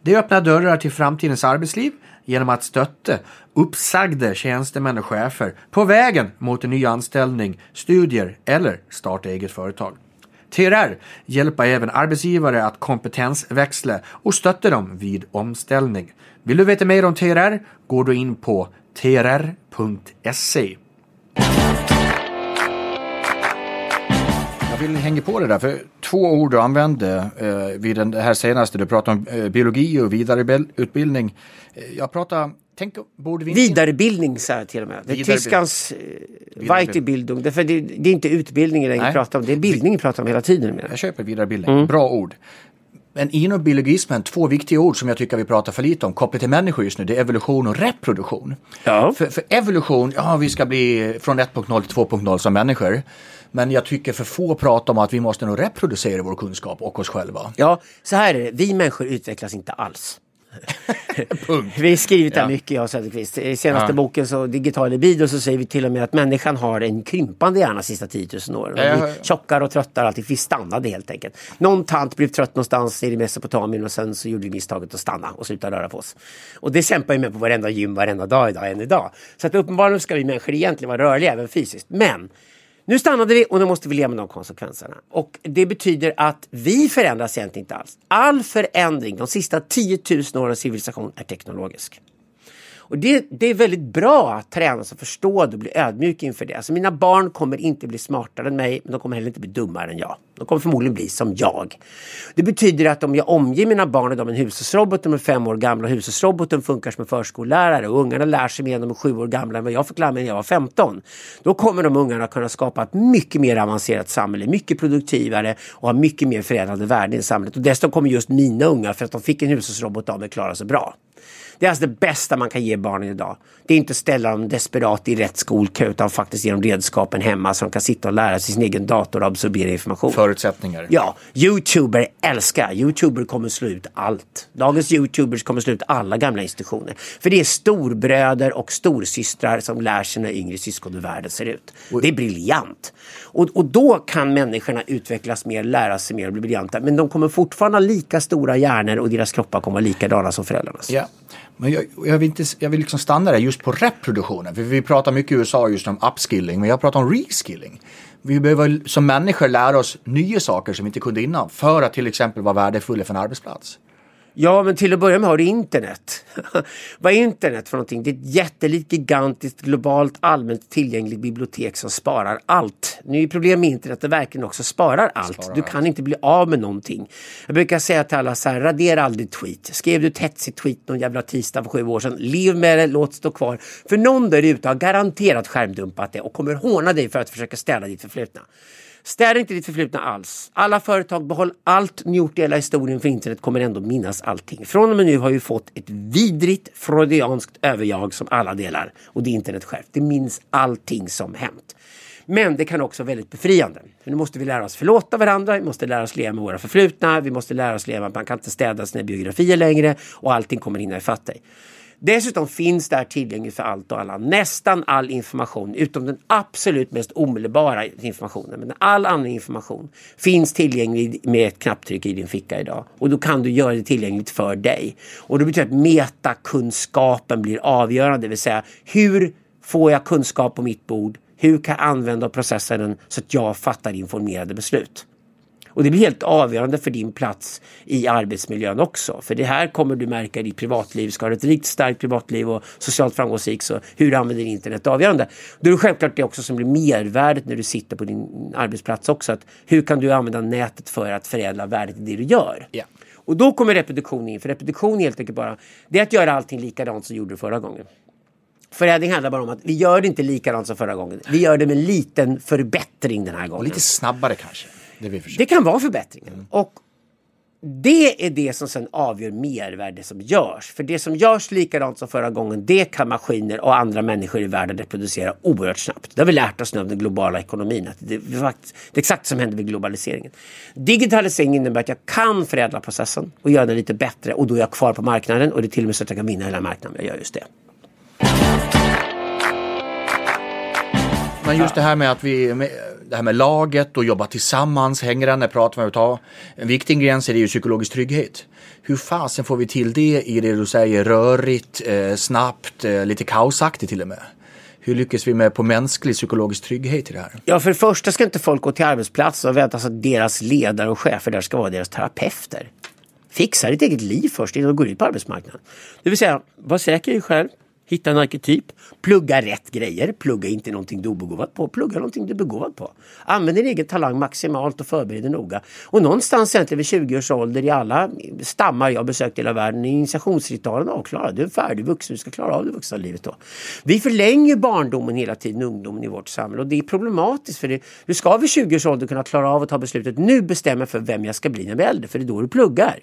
Det öppnar dörrar till framtidens arbetsliv genom att stötta uppsagda tjänstemän och chefer på vägen mot en ny anställning, studier eller starta eget företag. TRR hjälper även arbetsgivare att kompetensväxla och stötta dem vid omställning. Vill du veta mer om TRR går du in på trr.se. vill hänga på det där, för två ord du använde eh, vid den här senaste, du pratade om eh, biologi och vidareutbildning. Eh, jag pratar, tänk, borde vi inte... Vidarebildning sa jag till och med. Det är tyskans eh, Weiterbildung. Därför det, det är inte utbildning längre vi pratar om, det är bildning vi pratar om hela tiden. Med. Jag köper vidareutbildning, bra ord. Men inom biologismen, två viktiga ord som jag tycker vi pratar för lite om kopplat till människor just nu, det är evolution och reproduktion. Ja. För, för evolution, ja vi ska bli från 1.0 till 2.0 som människor. Men jag tycker för få pratar om att vi måste nog reproducera vår kunskap och oss själva. Ja, så här är det. Vi människor utvecklas inte alls. Vi har skrivit det Ja. mycket jag och Söderqvist. I senaste Ja. boken så Digital libido så säger vi till och med att människan har en krympande hjärna sista 10 000 åren. Ja, ja, Vi ja. tjockare och tröttare alltid. Vi stannade helt enkelt. Någon tant blev trött någonstans i Mesopotamien och sen så gjorde vi misstaget att stanna och sluta röra på oss. Och det kämpar vi med på varenda gym varenda dag idag, än idag. Så att uppenbarligen ska vi människor egentligen vara rörliga även fysiskt. Men nu stannade vi och nu måste vi leva med de konsekvenserna. Och det betyder att vi förändras egentligen inte alls. All förändring de sista 10 000 årens civilisation är teknologisk. Och det, det är väldigt bra att tränas och förstå det och bli ödmjuk inför det. Alltså mina barn kommer inte bli smartare än mig, men de kommer heller inte bli dummare än jag. De kommer förmodligen bli som jag. Det betyder att om jag omger mina barn idag med en hushållsrobot, de är fem år gamla, och hushållsroboten funkar som en förskollärare och ungarna lär sig mer när de är sju år gamla än vad jag fick lära mig när jag var 15. Då kommer de ungarna kunna skapa ett mycket mer avancerat samhälle, mycket produktivare och ha mycket mer förädlade värden i samhället. Och dessutom kommer just mina ungar, för att de fick en hushållsrobot av mig, klara sig bra. Det är alltså det bästa man kan ge barnen idag. Det är inte att ställa dem desperat i rätt skolkö utan faktiskt ge dem redskapen hemma så de kan sitta och lära sig sin egen dator och absorbera information. Förutsättningar. Ja, youtuber älskar. Youtuber kommer slå ut allt. Dagens youtubers kommer slå ut alla gamla institutioner. För det är storbröder och storsystrar som lär sina yngre syskon hur världen ser ut. Det är briljant. Och, och då kan människorna utvecklas mer, lära sig mer och bli briljanta. Men de kommer fortfarande ha lika stora hjärnor och deras kroppar kommer vara likadana som föräldrarnas. Ja. Men jag, jag, vill inte, jag vill liksom stanna där just på reproduktionen. För vi pratar mycket i USA just om upskilling, men jag pratar om reskilling. Vi behöver som människor lära oss nya saker som vi inte kunde innan för att till exempel vara värdefulla för en arbetsplats. Ja, men till att börja med har du internet. Vad är internet för någonting? Det är ett jättelikt, gigantiskt, globalt, allmänt tillgängligt bibliotek som sparar allt. Nu är problemet med internet att det verkligen också sparar allt. du kan inte bli av med någonting. Jag brukar säga till alla så här, radera aldrig tweet. Skrev du ett hetsigt tweet någon jävla tisdag för sju år sedan, lev med det, låt stå kvar. För någon där ute har garanterat skärmdumpat det och kommer håna dig för att försöka städa ditt förflutna. Städa inte ditt förflutna alls. Alla företag, behåll allt ni gjort i hela historien för internet kommer ändå minnas allting. Från och med nu har vi fått ett vidrigt freudianskt överjag som alla delar. Och det är internet självt. Det minns allting som hänt. Men det kan också vara väldigt befriande. För nu måste vi lära oss förlåta varandra, vi måste lära oss leva med våra förflutna, vi måste lära oss leva att man kan inte städa sina biografier längre och allting kommer hinna ifatt dig. Dessutom finns där tillgängligt för allt och alla nästan all information utom den absolut mest omedelbara informationen. Men all annan information finns tillgänglig med ett knapptryck i din ficka idag. Och då kan du göra det tillgängligt för dig. Och det betyder att metakunskapen blir avgörande. Det vill säga hur får jag kunskap på mitt bord? Hur kan jag använda och processa den så att jag fattar informerade beslut? Och det blir helt avgörande för din plats i arbetsmiljön också. För det här kommer du märka i ditt privatliv. Ska du ha ett riktigt starkt privatliv och socialt framgångsrikt så hur du använder internet är avgörande. Då är det självklart det också som blir mervärdet när du sitter på din arbetsplats också. Att hur kan du använda nätet för att förädla värdet i det du gör? Ja. Och då kommer reproduktion in. För reproduktion är helt enkelt bara det är att göra allting likadant som du gjorde förra gången. Förädling handlar bara om att vi gör det inte likadant som förra gången. Vi gör det med en liten förbättring den här gången. Och lite snabbare kanske. Det. Det kan vara förbättringen. Och det är det som sen avgör mervärde som görs. För det som görs likadant som förra gången, det kan maskiner och andra människor i världen reproducera oerhört snabbt. Det har vi lärt oss nu av den globala ekonomin. Att det, är faktiskt, det är exakt som händer vid globaliseringen. Digitalisering innebär att jag kan förädla processen och göra den lite bättre och då är jag kvar på marknaden och det är till och med så att jag kan vinna hela marknaden om jag gör just det. Men just det här med att vi, med, det här med laget och jobba tillsammans, hänger den, pratar man om ta. En viktig ingrediens är det ju psykologisk trygghet. Hur fasen får vi till det i det du säger rörigt, eh, snabbt, eh, lite kaosaktigt till och med? Hur lyckas vi med på mänsklig psykologisk trygghet i det här? Ja, för det första ska inte folk gå till arbetsplatsen och vänta sig att deras ledare och chefer där ska vara deras terapeuter. Fixa ditt eget liv först innan du går ut på arbetsmarknaden. Det vill säga, var säker i dig själv. Hitta en arketyp. Plugga rätt grejer. Plugga inte någonting du är obegåvad på. Plugga någonting du är begåvad på. Använd din egen talang maximalt och förbered dig noga. Och någonstans egentligen vid 20 års ålder i alla stammar jag besökt i hela världen är initiationsritualen avklarad. Du är färdig vuxen. Du ska klara av det vuxna livet då. Vi förlänger barndomen hela tiden, ungdomen i vårt samhälle och det är problematiskt för det, du ska vid 20 års ålder kunna klara av att ta beslutet nu bestämma för vem jag ska bli när jag blir äldre för det är då du pluggar.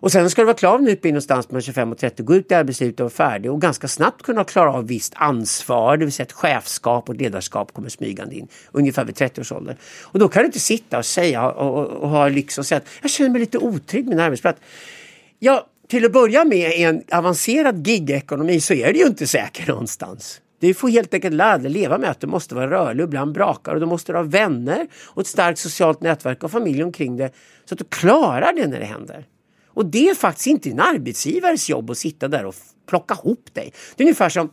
Och sen ska du vara klar med utbildning någonstans mellan 25 och 30, gå ut i arbetslivet och vara färdig och ganska snabbt kunna klara av visst ansvar, det vill säga att chefskap och ledarskap kommer smygande in ungefär vid 30 års ålder. Och då kan du inte sitta och säga och, och, och ha liksom säga att jag känner mig lite otrygg med min arbetsplats. Ja, till att börja med i en avancerad gigekonomi så är det ju inte säkert någonstans. Du får helt enkelt lära dig leva med att du måste vara rörlig och ibland brakar och du måste ha vänner och ett starkt socialt nätverk och familj omkring dig så att du klarar det när det händer. Och det är faktiskt inte en arbetsgivares jobb att sitta där och plocka ihop dig. Det är ungefär som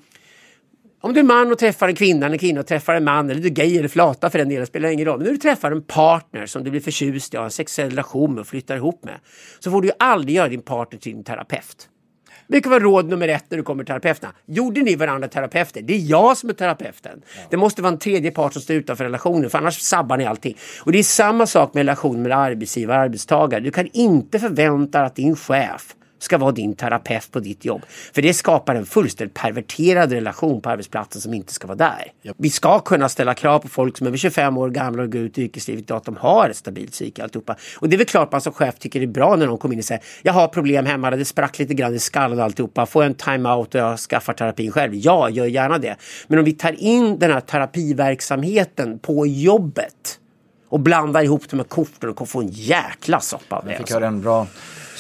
om du är man och träffar en kvinna, en kvinna och träffar en man, eller du är gay eller flata för den delen, spelar ingen roll. Men när du träffar en partner som du blir förtjust i, har en sexuell relation med och flyttar ihop med, så får du ju aldrig göra din partner till din terapeut. Brukar vara råd nummer ett när du kommer till terapeuterna. Gjorde ni varandra terapeuter? Det är jag som är terapeuten. Ja. Det måste vara en tredje part som står utanför relationen för annars sabbar ni allting. Och det är samma sak med relationen med arbetsgivare och arbetstagare. Du kan inte förvänta dig att din chef ska vara din terapeut på ditt jobb. För det skapar en fullständigt perverterad relation på arbetsplatsen som inte ska vara där. Yep. Vi ska kunna ställa krav på folk som är över 25 år gamla och går ut i yrkeslivet att de har ett stabilt psyke alltihopa. Och det är väl klart man som chef tycker det är bra när någon kommer in och säger jag har problem hemma, det sprack lite grann i skallen och alltihopa. Får jag en time-out och jag skaffar terapin själv? Ja, gör gärna det. Men om vi tar in den här terapiverksamheten på jobbet och blandar ihop det med korten och får en jäkla soppa av det. Jag fick höra en bra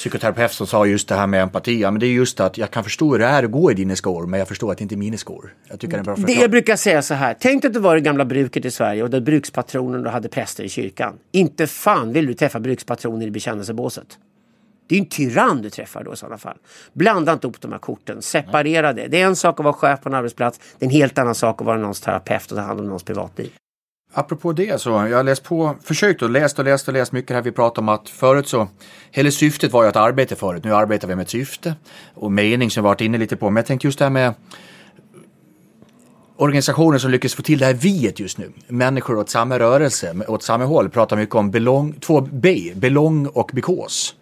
psykoterapeut som sa just det här med empati. Ja, men det är just att jag kan förstå hur det är att gå i dina skor, men jag förstår att det inte är mina skor. Jag tycker det är bra det Jag brukar säga så här. Tänk att du var det gamla bruket i Sverige och där brukspatronen hade präster i kyrkan. Inte fan vill du träffa brukspatroner i bekännelsebåset. Det är en tyrann du träffar då i sådana fall. Blanda inte ihop de här korten, separera det. Det är en sak att vara chef på en arbetsplats, det är en helt annan sak att vara någons terapeut och ta hand om någons privatliv. Apropå det så, jag har läst på, försökt och läst och läst och läst mycket här. Vi pratar om att förut så, hela syftet var ju att arbeta förut. Nu arbetar vi med ett syfte och mening som vi varit inne lite på. Men jag tänkte just det här med organisationer som lyckas få till det här viet just nu. Människor åt samma rörelse, åt samma håll. Pratar mycket om belong, två B, belong och because.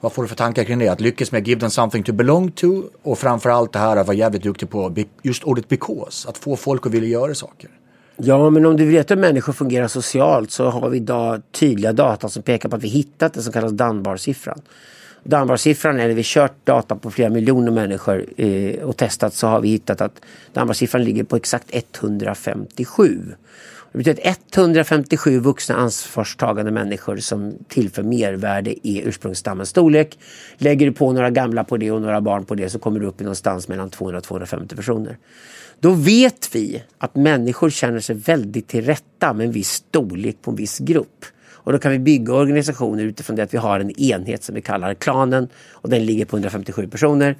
Vad får du för tankar kring det? Att lyckas med give them something to belong to och framförallt det här att vara jävligt duktig på just ordet because. Att få folk att vilja göra saker. Ja, men om du vet hur människor fungerar socialt så har vi idag tydliga data som pekar på att vi hittat det som kallas Dunbar-siffran. Dunbar-siffran är när vi kört data på flera miljoner människor eh, och testat så har vi hittat att Dunbar-siffran ligger på exakt 157. Det betyder att 157 vuxna ansvarstagande människor som tillför mervärde i ursprungsstammens storlek. Lägger du på några gamla på det och några barn på det så kommer du upp i någonstans mellan 200 och 250 personer. Då vet vi att människor känner sig väldigt till rätta med en viss storlek på en viss grupp. Och då kan vi bygga organisationer utifrån det att vi har en enhet som vi kallar klanen och den ligger på 157 personer.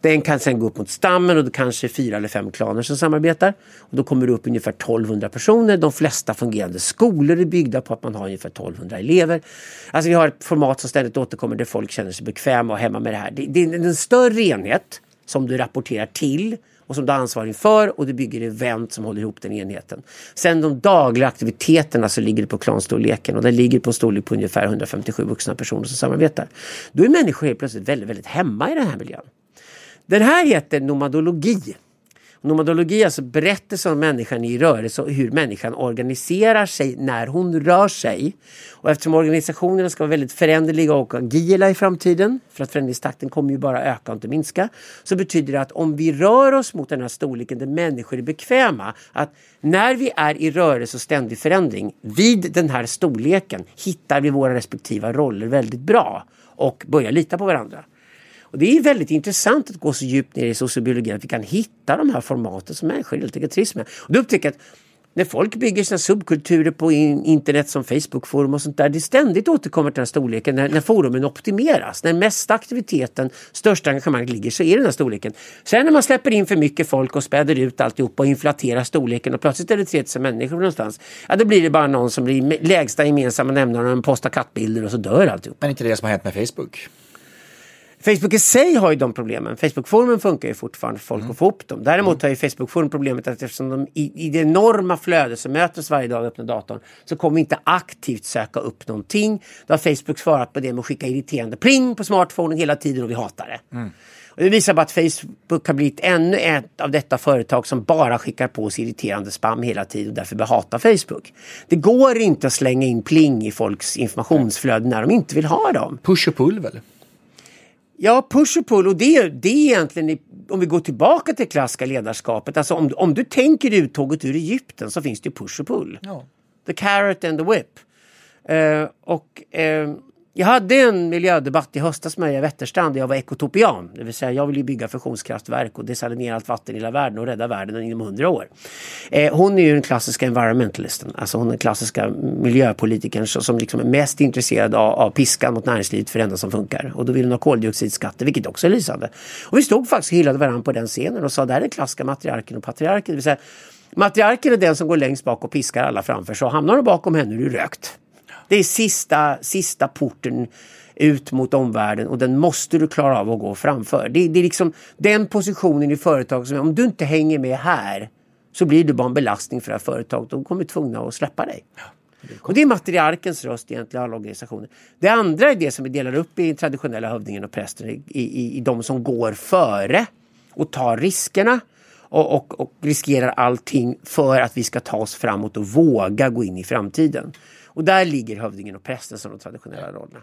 Den kan sen gå upp mot stammen och det kanske är fyra eller fem klaner som samarbetar. Och då kommer det upp ungefär 1200 personer. De flesta fungerande skolor är byggda på att man har ungefär 1200 elever. Alltså vi har ett format som ständigt återkommer där folk känner sig bekväma och hemma med det här. Det, det är en större enhet som du rapporterar till och som du har ansvar för och du bygger event som håller ihop den enheten. Sen de dagliga aktiviteterna så ligger det på klanstorleken och den ligger på en storlek på ungefär 157 vuxna personer som samarbetar. Då är människor helt plötsligt väldigt, väldigt hemma i den här miljön. Den här heter nomadologi. Nomadologi är alltså berättelsen om människan i rörelse och hur människan organiserar sig när hon rör sig. Och eftersom organisationerna ska vara väldigt föränderliga och agila i framtiden, för att förändringstakten kommer ju bara öka och inte minska, så betyder det att om vi rör oss mot den här storleken där människor är bekväma, att när vi är i rörelse och ständig förändring, vid den här storleken hittar vi våra respektiva roller väldigt bra och börjar lita på varandra. Och det är väldigt intressant att gå så djupt ner i sociobiologin att vi kan hitta de här formaten som människor helt enkelt trivs med. Och då upptäcker att när folk bygger sina subkulturer på internet som Facebookforum och sånt där, det ständigt återkommer till den här storleken när, när forumen optimeras. När mesta aktiviteten, största engagemanget ligger så är den här storleken. Sen när man släpper in för mycket folk och späder ut alltihop och inflaterar storleken och plötsligt är det 3000 människor någonstans. Ja, då blir det bara någon som blir lägsta gemensamma nämnaren och postar kattbilder och så dör alltihop. Men inte det som har hänt med Facebook? Facebook i sig har ju de problemen. Facebook-forumen funkar ju fortfarande för folk Mm. att få ihop dem. Däremot har ju Facebook-forum problemet att eftersom de i, i det enorma flödet som möter oss varje dag och öppnar datorn så kommer vi inte aktivt söka upp någonting. Då har Facebook svarat på det med att skicka irriterande pling på smartphonen hela tiden och vi hatar det. Mm. Och det visar bara att Facebook har blivit ännu ett av detta företag som bara skickar på sig irriterande spam hela tiden och därför bör hata Facebook. Det går inte att slänga in pling i folks informationsflöden när de inte vill ha dem. Push och pull väl? Ja, push och pull och det, det är egentligen om vi går tillbaka till det klassiska ledarskapet. Alltså om, om du tänker uttåget ur Egypten så finns det push och pull. Ja. The carrot and the whip. Eh, och eh, jag hade en miljödebatt i höstas med Maria Wetterstrand där jag var ekotopian. Det vill säga jag vill ju bygga fusionskraftverk och desalinera allt vatten i hela världen och rädda världen inom hundra år. Eh, hon är ju den klassiska environmentalisten. Alltså hon är den klassiska miljöpolitikern som, liksom är mest intresserad av, av piskan mot näringslivet för det enda som funkar. Och då vill hon ha koldioxidskatter vilket också är lysande. Och vi stod faktiskt och hyllade varandra på den scenen och sa det här är den klassiska matriarken och patriarken. Det vill säga Matriarken är den som går längst bak och piskar alla framför sig. Och hamnar du bakom henne är du rökt. Det är sista, sista porten ut mot omvärlden och den måste du klara av att gå framför. Det, det är liksom den positionen i företaget som om du inte hänger med här så blir du bara en belastning för det här företaget. De kommer tvungna att släppa dig. Och det är matriarkens röst egentligen i alla organisationer. Det andra är det som vi delar upp i traditionella hövdingen och prästen i, i, i de som går före och tar riskerna och, och, och riskerar allting för att vi ska ta oss framåt och våga gå in i framtiden. Och där ligger hövdingen och prästen som de traditionella rollerna.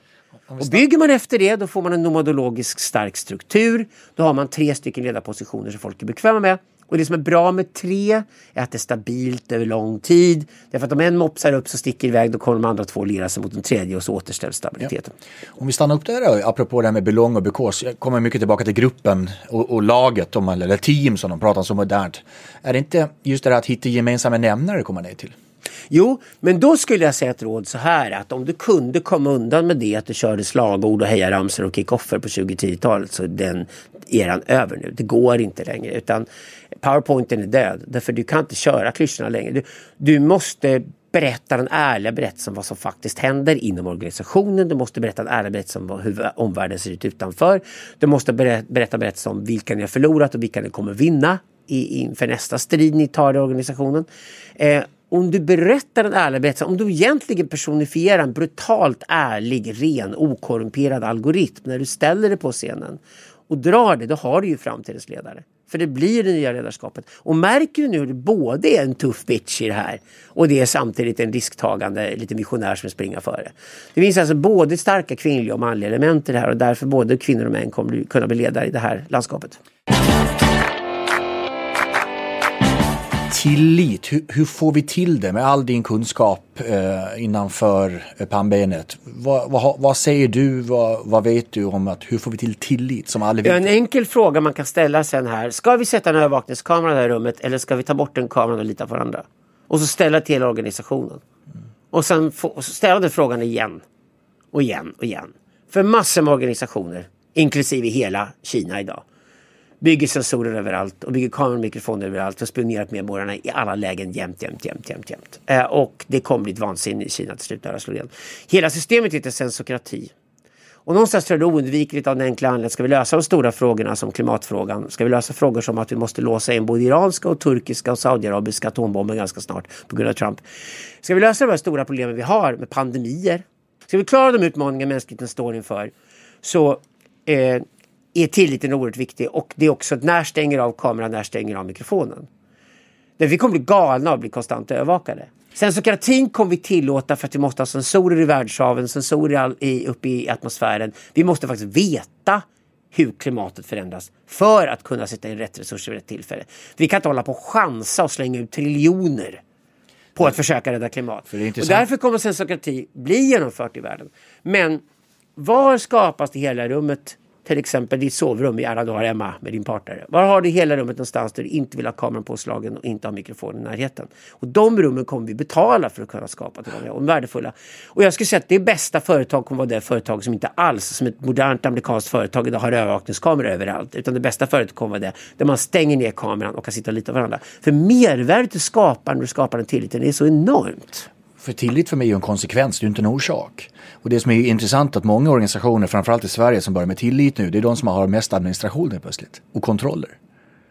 Och bygger man efter det då får man en nomadologisk stark struktur. Då har man tre stycken ledarpositioner som folk är bekväma med. Och det som är bra med tre är att det är stabilt över lång tid. Därför att om en mopsar upp så sticker iväg då kommer de andra två lira sig mot den tredje och så återställs stabiliteten. Om vi stannar upp där då, apropå det här med belong och because. Jag kommer mycket tillbaka till gruppen och, och laget, om man- eller team som de pratar om så modernt. Är det inte just det här att hitta gemensamma nämnare det kommer ner till? Jo, men då skulle jag säga ett råd så här att om du kunde komma undan med det att du körde slagord och hejaramsor och kickoffer på 2010-talet så är den eran över nu. Det går inte längre utan powerpointen är död. Därför du kan inte köra klyschorna längre. Du, du måste berätta den ärliga berättelsen om vad som faktiskt händer inom organisationen. Du måste berätta en ärlig berättelse om hur omvärlden ser ut utanför. Du måste berätta berättelsen om vilka ni har förlorat och vilka ni kommer vinna inför nästa strid ni tar i organisationen. Eh, om du berättar en ärlig berättelse, om du egentligen personifierar en brutalt ärlig, ren, okorrumperad algoritm när du ställer dig på scenen och drar det, då har du ju framtidens ledare. För det blir det nya ledarskapet. Och märker du nu hur det både är en tuff bitch i det här och det är samtidigt en risktagande lite missionär som springer före. Det finns alltså både starka kvinnliga och manliga element i det här och därför både kvinnor och män kommer kunna bli ledare i det här landskapet. Tillit, hur, hur får vi till det med all din kunskap eh, innanför eh, pannbenet? Vad, vad, vad säger du, vad, vad vet du om att hur får vi till tillit som aldrig Ja, en vet? enkel fråga man kan ställa sen här. Ska vi sätta en övervakningskamera i det här rummet eller ska vi ta bort den kameran och lita på varandra? Och så ställa till hela organisationen. Och sen få, och ställa den frågan igen. Och igen och igen. För massor med organisationer, inklusive hela Kina idag, bygger sensorer överallt och bygger kameror och mikrofoner överallt och spionerar på medborgarna i alla lägen jämt, jämt, jämt, jämt, jämt. Eh, och det kommer bli ett vansinne i Kina till slut när det slår igen. Hela systemet heter sensokrati. Och någonstans tror jag det är oundvikligt av den enkla anledningen. Ska vi lösa de stora frågorna som klimatfrågan? Ska vi lösa frågor som att vi måste låsa in både iranska och turkiska och saudiarabiska atombomber ganska snart på grund av Trump? Ska vi lösa de här stora problemen vi har med pandemier? Ska vi klara de utmaningar mänskligheten står inför? Så eh, är tilliten oerhört viktig och det är också att när stänger av kameran, när stänger av mikrofonen? Där vi kommer bli galna och bli konstant övervakade. Sensokratin kommer vi tillåta för att vi måste ha sensorer i världshaven, sensorer i uppe i atmosfären. Vi måste faktiskt veta hur klimatet förändras för att kunna sätta in rätt resurser vid rätt tillfälle. Vi kan inte hålla på och chansa och slänga ut triljoner på att försöka rädda klimat. För och därför kommer sensokrati bli genomfört i världen. Men var skapas det hela rummet? Till exempel ditt sovrum i alla dagar hemma med din partner. Var har du hela rummet någonstans där du inte vill ha kameran påslagen och inte ha mikrofonen i närheten? Och de rummen kommer vi betala för att kunna skapa till de Och värdefulla. Och jag skulle säga att det bästa företag kommer vara det företag som inte alls, som ett modernt amerikanskt företag idag har övervakningskameror överallt. Utan det bästa företaget kommer vara det där man stänger ner kameran och kan sitta och lita på varandra. För mervärdet du skapar när du skapar den tilliten är så enormt. För tillit för mig är en konsekvens, det är inte en orsak. Och det som är intressant att många organisationer, framförallt i Sverige, som börjar med tillit nu, det är de som har mest administration plötsligt. Och kontroller.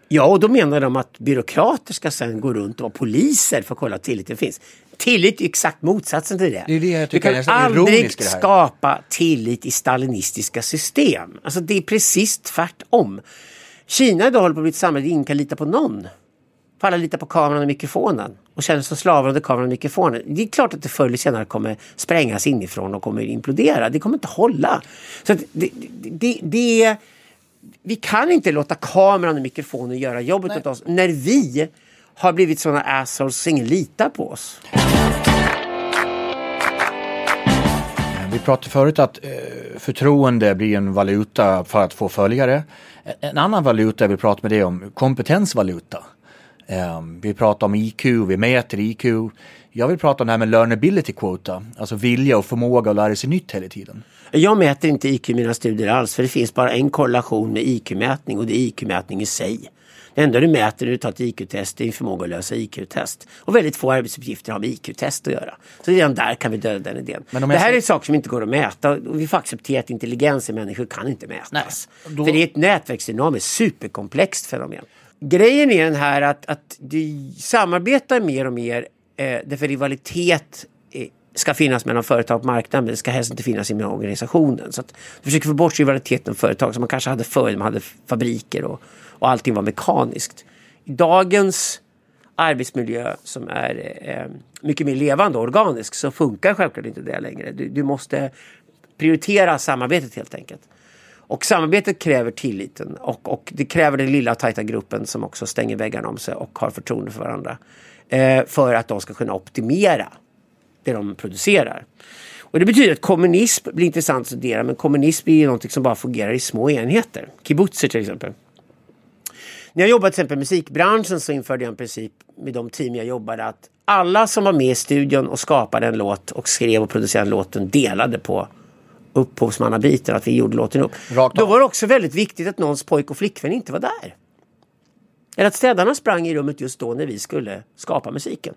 Ja, och då menar de att byråkrater ska sen gå runt och vara poliser för att kolla att tilliten finns. Tillit är exakt motsatsen till det. Det är det du är kan aldrig skapa tillit i stalinistiska system. Alltså det är precis tvärtom. Kina idag håller på att bli ett samhälle där ingen kan lita på någon. För alla litar på kameran och mikrofonen och känner sig som slavar under kameran och mikrofonen. Det är klart att det förr eller senare kommer sprängas inifrån och kommer implodera. Det kommer inte hålla. Så att det, det, det, vi kan inte låta kameran och mikrofonen göra jobbet åt oss när vi har blivit sådana assholes så ingen litar på oss. Vi pratade förut att eh, förtroende blir en valuta för att få följare. En annan valuta vi pratar med det om kompetensvaluta. Eh, vi pratar om IQ, vi mäter IQ. Jag vill prata om det här med learnability quota, alltså vilja och förmåga att lära sig nytt hela tiden. Jag mäter inte IQ i mina studier alls för det finns bara en korrelation med IQ-mätning och det är IQ-mätning i sig. Det enda du mäter när du tar ett IQ-test är din förmåga att lösa IQ-test. Och väldigt få arbetsuppgifter har med IQ-test att göra. Så redan där kan vi döda den idén. Men det här är saker som inte går att mäta och vi får acceptera att intelligens i människor kan inte mätas. Nej, då- För det är ett nätverksdynamiskt superkomplext fenomen. Grejen är den här att, att du samarbetar mer och mer eh, därför rivalitet eh, ska finnas mellan företag och marknad men det ska helst inte finnas inom organisationen. Så att du försöker få bort rivaliteten företag som man kanske hade förr, man hade fabriker och, och allting var mekaniskt. I dagens arbetsmiljö som är eh, mycket mer levande och organisk så funkar självklart inte det längre. Du, du måste prioritera samarbetet helt enkelt. Och samarbetet kräver tilliten och, och det kräver den lilla tajta gruppen som också stänger väggarna om sig och har förtroende för varandra. Eh, för att de ska kunna optimera det de producerar. Och det betyder att kommunism blir intressant att studera men kommunism är ju någonting som bara fungerar i små enheter. Kibbutzer till exempel. När jag jobbade till exempel i musikbranschen så införde jag en princip med de team jag jobbade att alla som var med i studion och skapade en låt och skrev och producerade låten delade på upphovsmannabiten, att vi gjorde låten. Rakt Då var det också väldigt viktigt att någons pojk och flickvän inte var där. Eller att städarna sprang i rummet just då när vi skulle skapa musiken.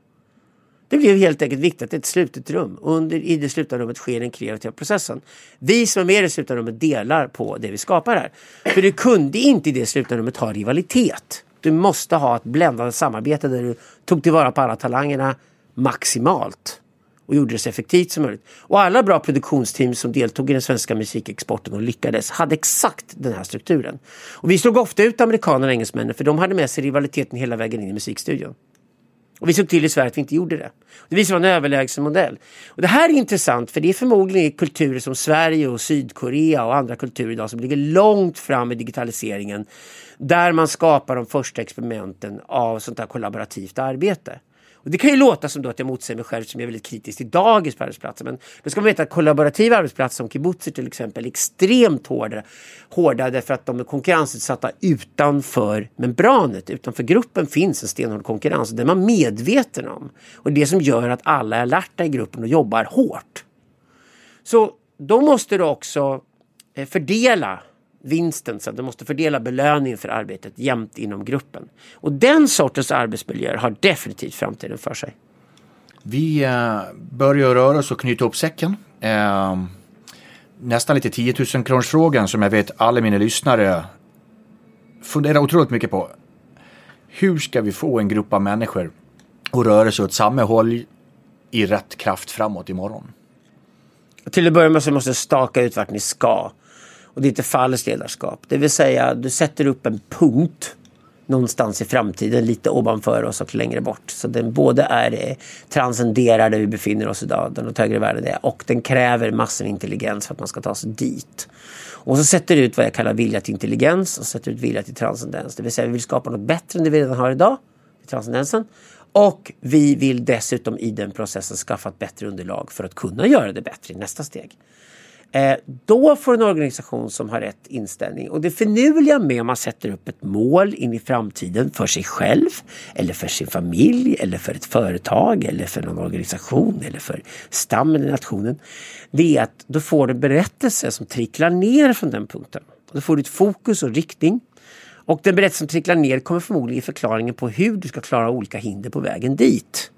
Det blev helt enkelt viktigt att det är ett slutet rum. Under, I det slutna rummet sker den kreativa processen. Vi som är med i det slutna rummet delar på det vi skapar här. För du kunde inte i det slutna rummet ha rivalitet. Du måste ha ett bländande samarbete där du tog tillvara på alla talangerna maximalt. Och gjorde det så effektivt som möjligt. Och alla bra produktionsteam som deltog i den svenska musikexporten och lyckades hade exakt den här strukturen. Och vi slog ofta ut amerikanerna och engelsmännen för de hade med sig rivaliteten hela vägen in i musikstudion. Och vi såg till i Sverige att vi inte gjorde det. Det visade sig vara en överlägsen modell. Och det här är intressant för det är förmodligen kulturer som Sverige och Sydkorea och andra kulturer idag som ligger långt fram i digitaliseringen. Där man skapar de första experimenten av sånt här kollaborativt arbete. Och det kan ju låta som då att jag motsäger mig själv som är väldigt kritisk till dagens på arbetsplatser. Men då ska man veta att kollaborativa arbetsplatser som kibbutzer till exempel är extremt hårda, hårda därför att de är konkurrensutsatta utanför membranet. Utanför gruppen finns en stenhård konkurrens. och Det är man medveten om. Och det som gör att alla är alerta i gruppen och jobbar hårt. Så då måste du också eh, fördela vinsten, så att du måste fördela belöningen för arbetet jämnt inom gruppen. Och den sortens arbetsmiljöer har definitivt framtiden för sig. Vi eh, börjar röra oss och knyta upp säcken. Eh, nästan lite 10 000 kronors frågan som jag vet alla mina lyssnare funderar otroligt mycket på. Hur ska vi få en grupp av människor att röra sig åt samma håll i rätt kraft framåt imorgon? Till att börja med så måste staka ut vart ni ska. Och det är inte falskt ledarskap. Det vill säga du sätter upp en punkt någonstans i framtiden, lite ovanför oss och längre bort. Så den både är eh, transcenderar där vi befinner oss idag, den något högre värde det, och den kräver massor av intelligens för att man ska ta sig dit. Och så sätter du ut vad jag kallar vilja till intelligens och sätter ut vilja till transcendens. Det vill säga vi vill skapa något bättre än det vi redan har idag, i transcendensen. Och vi vill dessutom i den processen skaffa ett bättre underlag för att kunna göra det bättre i nästa steg. Eh, då får en organisation som har rätt inställning. Och det finurliga med om man sätter upp ett mål in i framtiden för sig själv eller för sin familj eller för ett företag eller för någon organisation eller för stammen eller nationen. Det är att då får du en berättelse som tricklar ner från den punkten. Då får du ett fokus och riktning. Och den berättelse som tricklar ner kommer förmodligen ge förklaringen på hur du ska klara olika hinder på vägen dit.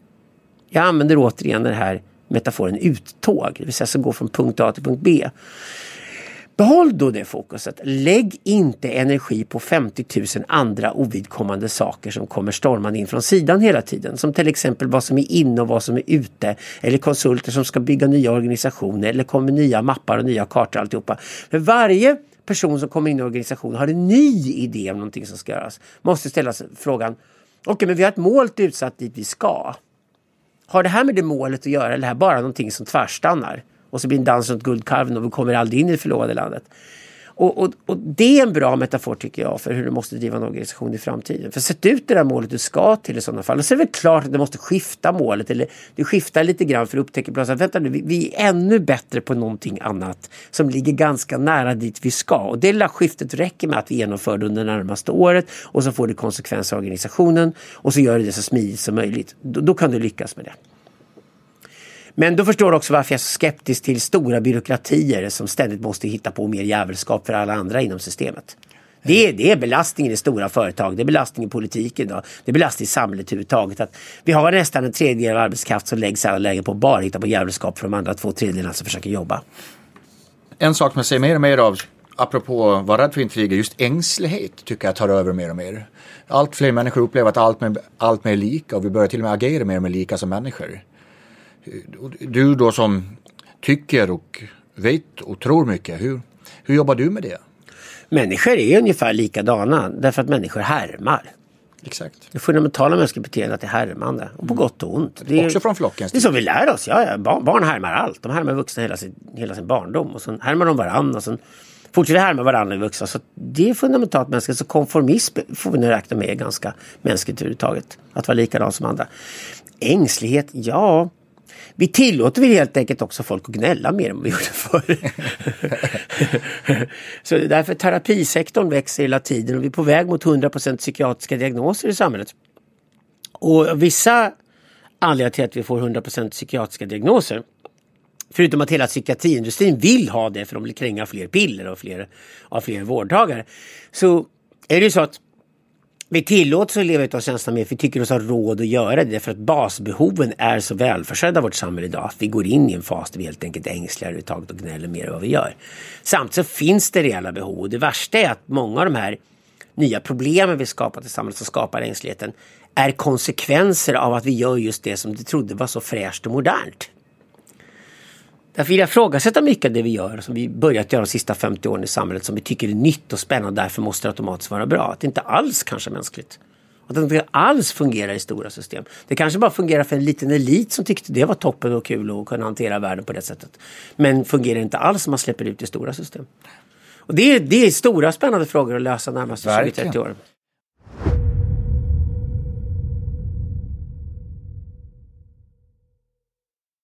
Jag använder återigen den här metaforen uttåg, det vill säga som går från punkt A till punkt B. Behåll då det fokuset. Lägg inte energi på 50 000 andra ovidkommande saker som kommer stormande in från sidan hela tiden. Som till exempel vad som är inne och vad som är ute. Eller konsulter som ska bygga nya organisationer eller kommer nya mappar och nya kartor alltihopa. För varje person som kommer in i organisationen har en ny idé om någonting som ska göras. Måste ställa sig frågan, okej okay, men vi har ett mål utsatt dit vi ska. Har det här med det målet att göra eller är det här bara någonting som tvärstannar? Och så blir det en dans runt guldkarven och vi kommer aldrig in i det förlovade landet. Och, och, och, det är en bra metafor tycker jag för hur du måste driva en organisation i framtiden. För sätt ut det där målet du ska till i sådana fall. Och så är det väl klart att du måste skifta målet eller du skiftar lite grann för att upptäcka plötsligt att vänta nu, vi, vi, är ännu bättre på någonting annat som ligger ganska nära dit vi ska. Och det lilla skiftet räcker med att vi genomför det under det närmaste året och så får det konsekvenser i organisationen och så gör du det så smidigt som möjligt. Då, då kan du lyckas med det. Men då förstår du också varför jag är så skeptisk till stora byråkratier som ständigt måste hitta på mer jävelskap för alla andra inom systemet. Det är, det är belastningen i stora företag, det är belastningen i politiken då. det är belastningen i samhället överhuvudtaget. Att vi har nästan en tredjedel av arbetskraft som läggs alla lägen på att bara hitta på jävelskap för de andra två tredjedelarna som försöker jobba. En sak man ser mer och mer av, apropå att vara rädd för intriger, just ängslighet tycker jag tar över mer och mer. Allt fler människor upplever att allt, med, allt mer lika och vi börjar till och med agera mer och mer lika som människor du då som tycker och vet och tror mycket, hur, hur jobbar du med det? Människor är ungefär likadana därför att människor härmar. Exakt. Det fundamentala mänskliga beteendet är härmande. Och på mm. gott och ont. Det är, Också från flocken? Det är så vi lär oss. Ja, ja. Barn, barn härmar allt. De härmar vuxna hela sin, hela sin barndom. Och sen härmar de varandra. Och sen fortsätter härma varandra i vuxna. Så det är fundamentalt mänskligt. Så konformism får vi nu räkna med är ganska mänskligt överhuvudtaget. Att vara likadan som andra. Ängslighet, ja. Vi tillåter vi helt enkelt också folk att gnälla mer än vi gjorde förr. så därför terapisektorn växer hela tiden och vi är på väg mot 100% psykiatriska diagnoser i samhället. Och vissa anledningar till att vi får 100% psykiatriska diagnoser Förutom att hela psykiatriindustrin vill ha det för de vill kränga fler piller och fler, av fler vårdtagare. Så är det ju så att vi tillåts att leva utav känslan mer för vi tycker oss ha råd att göra det för att basbehoven är så välförsedda i vårt samhälle idag att vi går in i en fas där vi helt enkelt är ängsligare överhuvudtaget och gnäller mer än vad vi gör. Samtidigt så finns det reella behov och det värsta är att många av de här nya problemen vi skapat i samhället som skapar ängsligheten är konsekvenser av att vi gör just det som du trodde var så fräscht och modernt. Därför vill jag ifrågasätta mycket av det vi gör, som vi börjat göra de sista 50 åren i samhället, som vi tycker är nytt och spännande och därför måste det automatiskt vara bra. Att det inte alls kanske är mänskligt. Att det inte alls fungerar i stora system. Det kanske bara fungerar för en liten elit som tyckte det var toppen och kul att kunna hantera världen på det sättet. Men fungerar inte alls om man släpper ut i stora system. Och det är, det är stora spännande frågor att lösa närmaste 20-30 åren.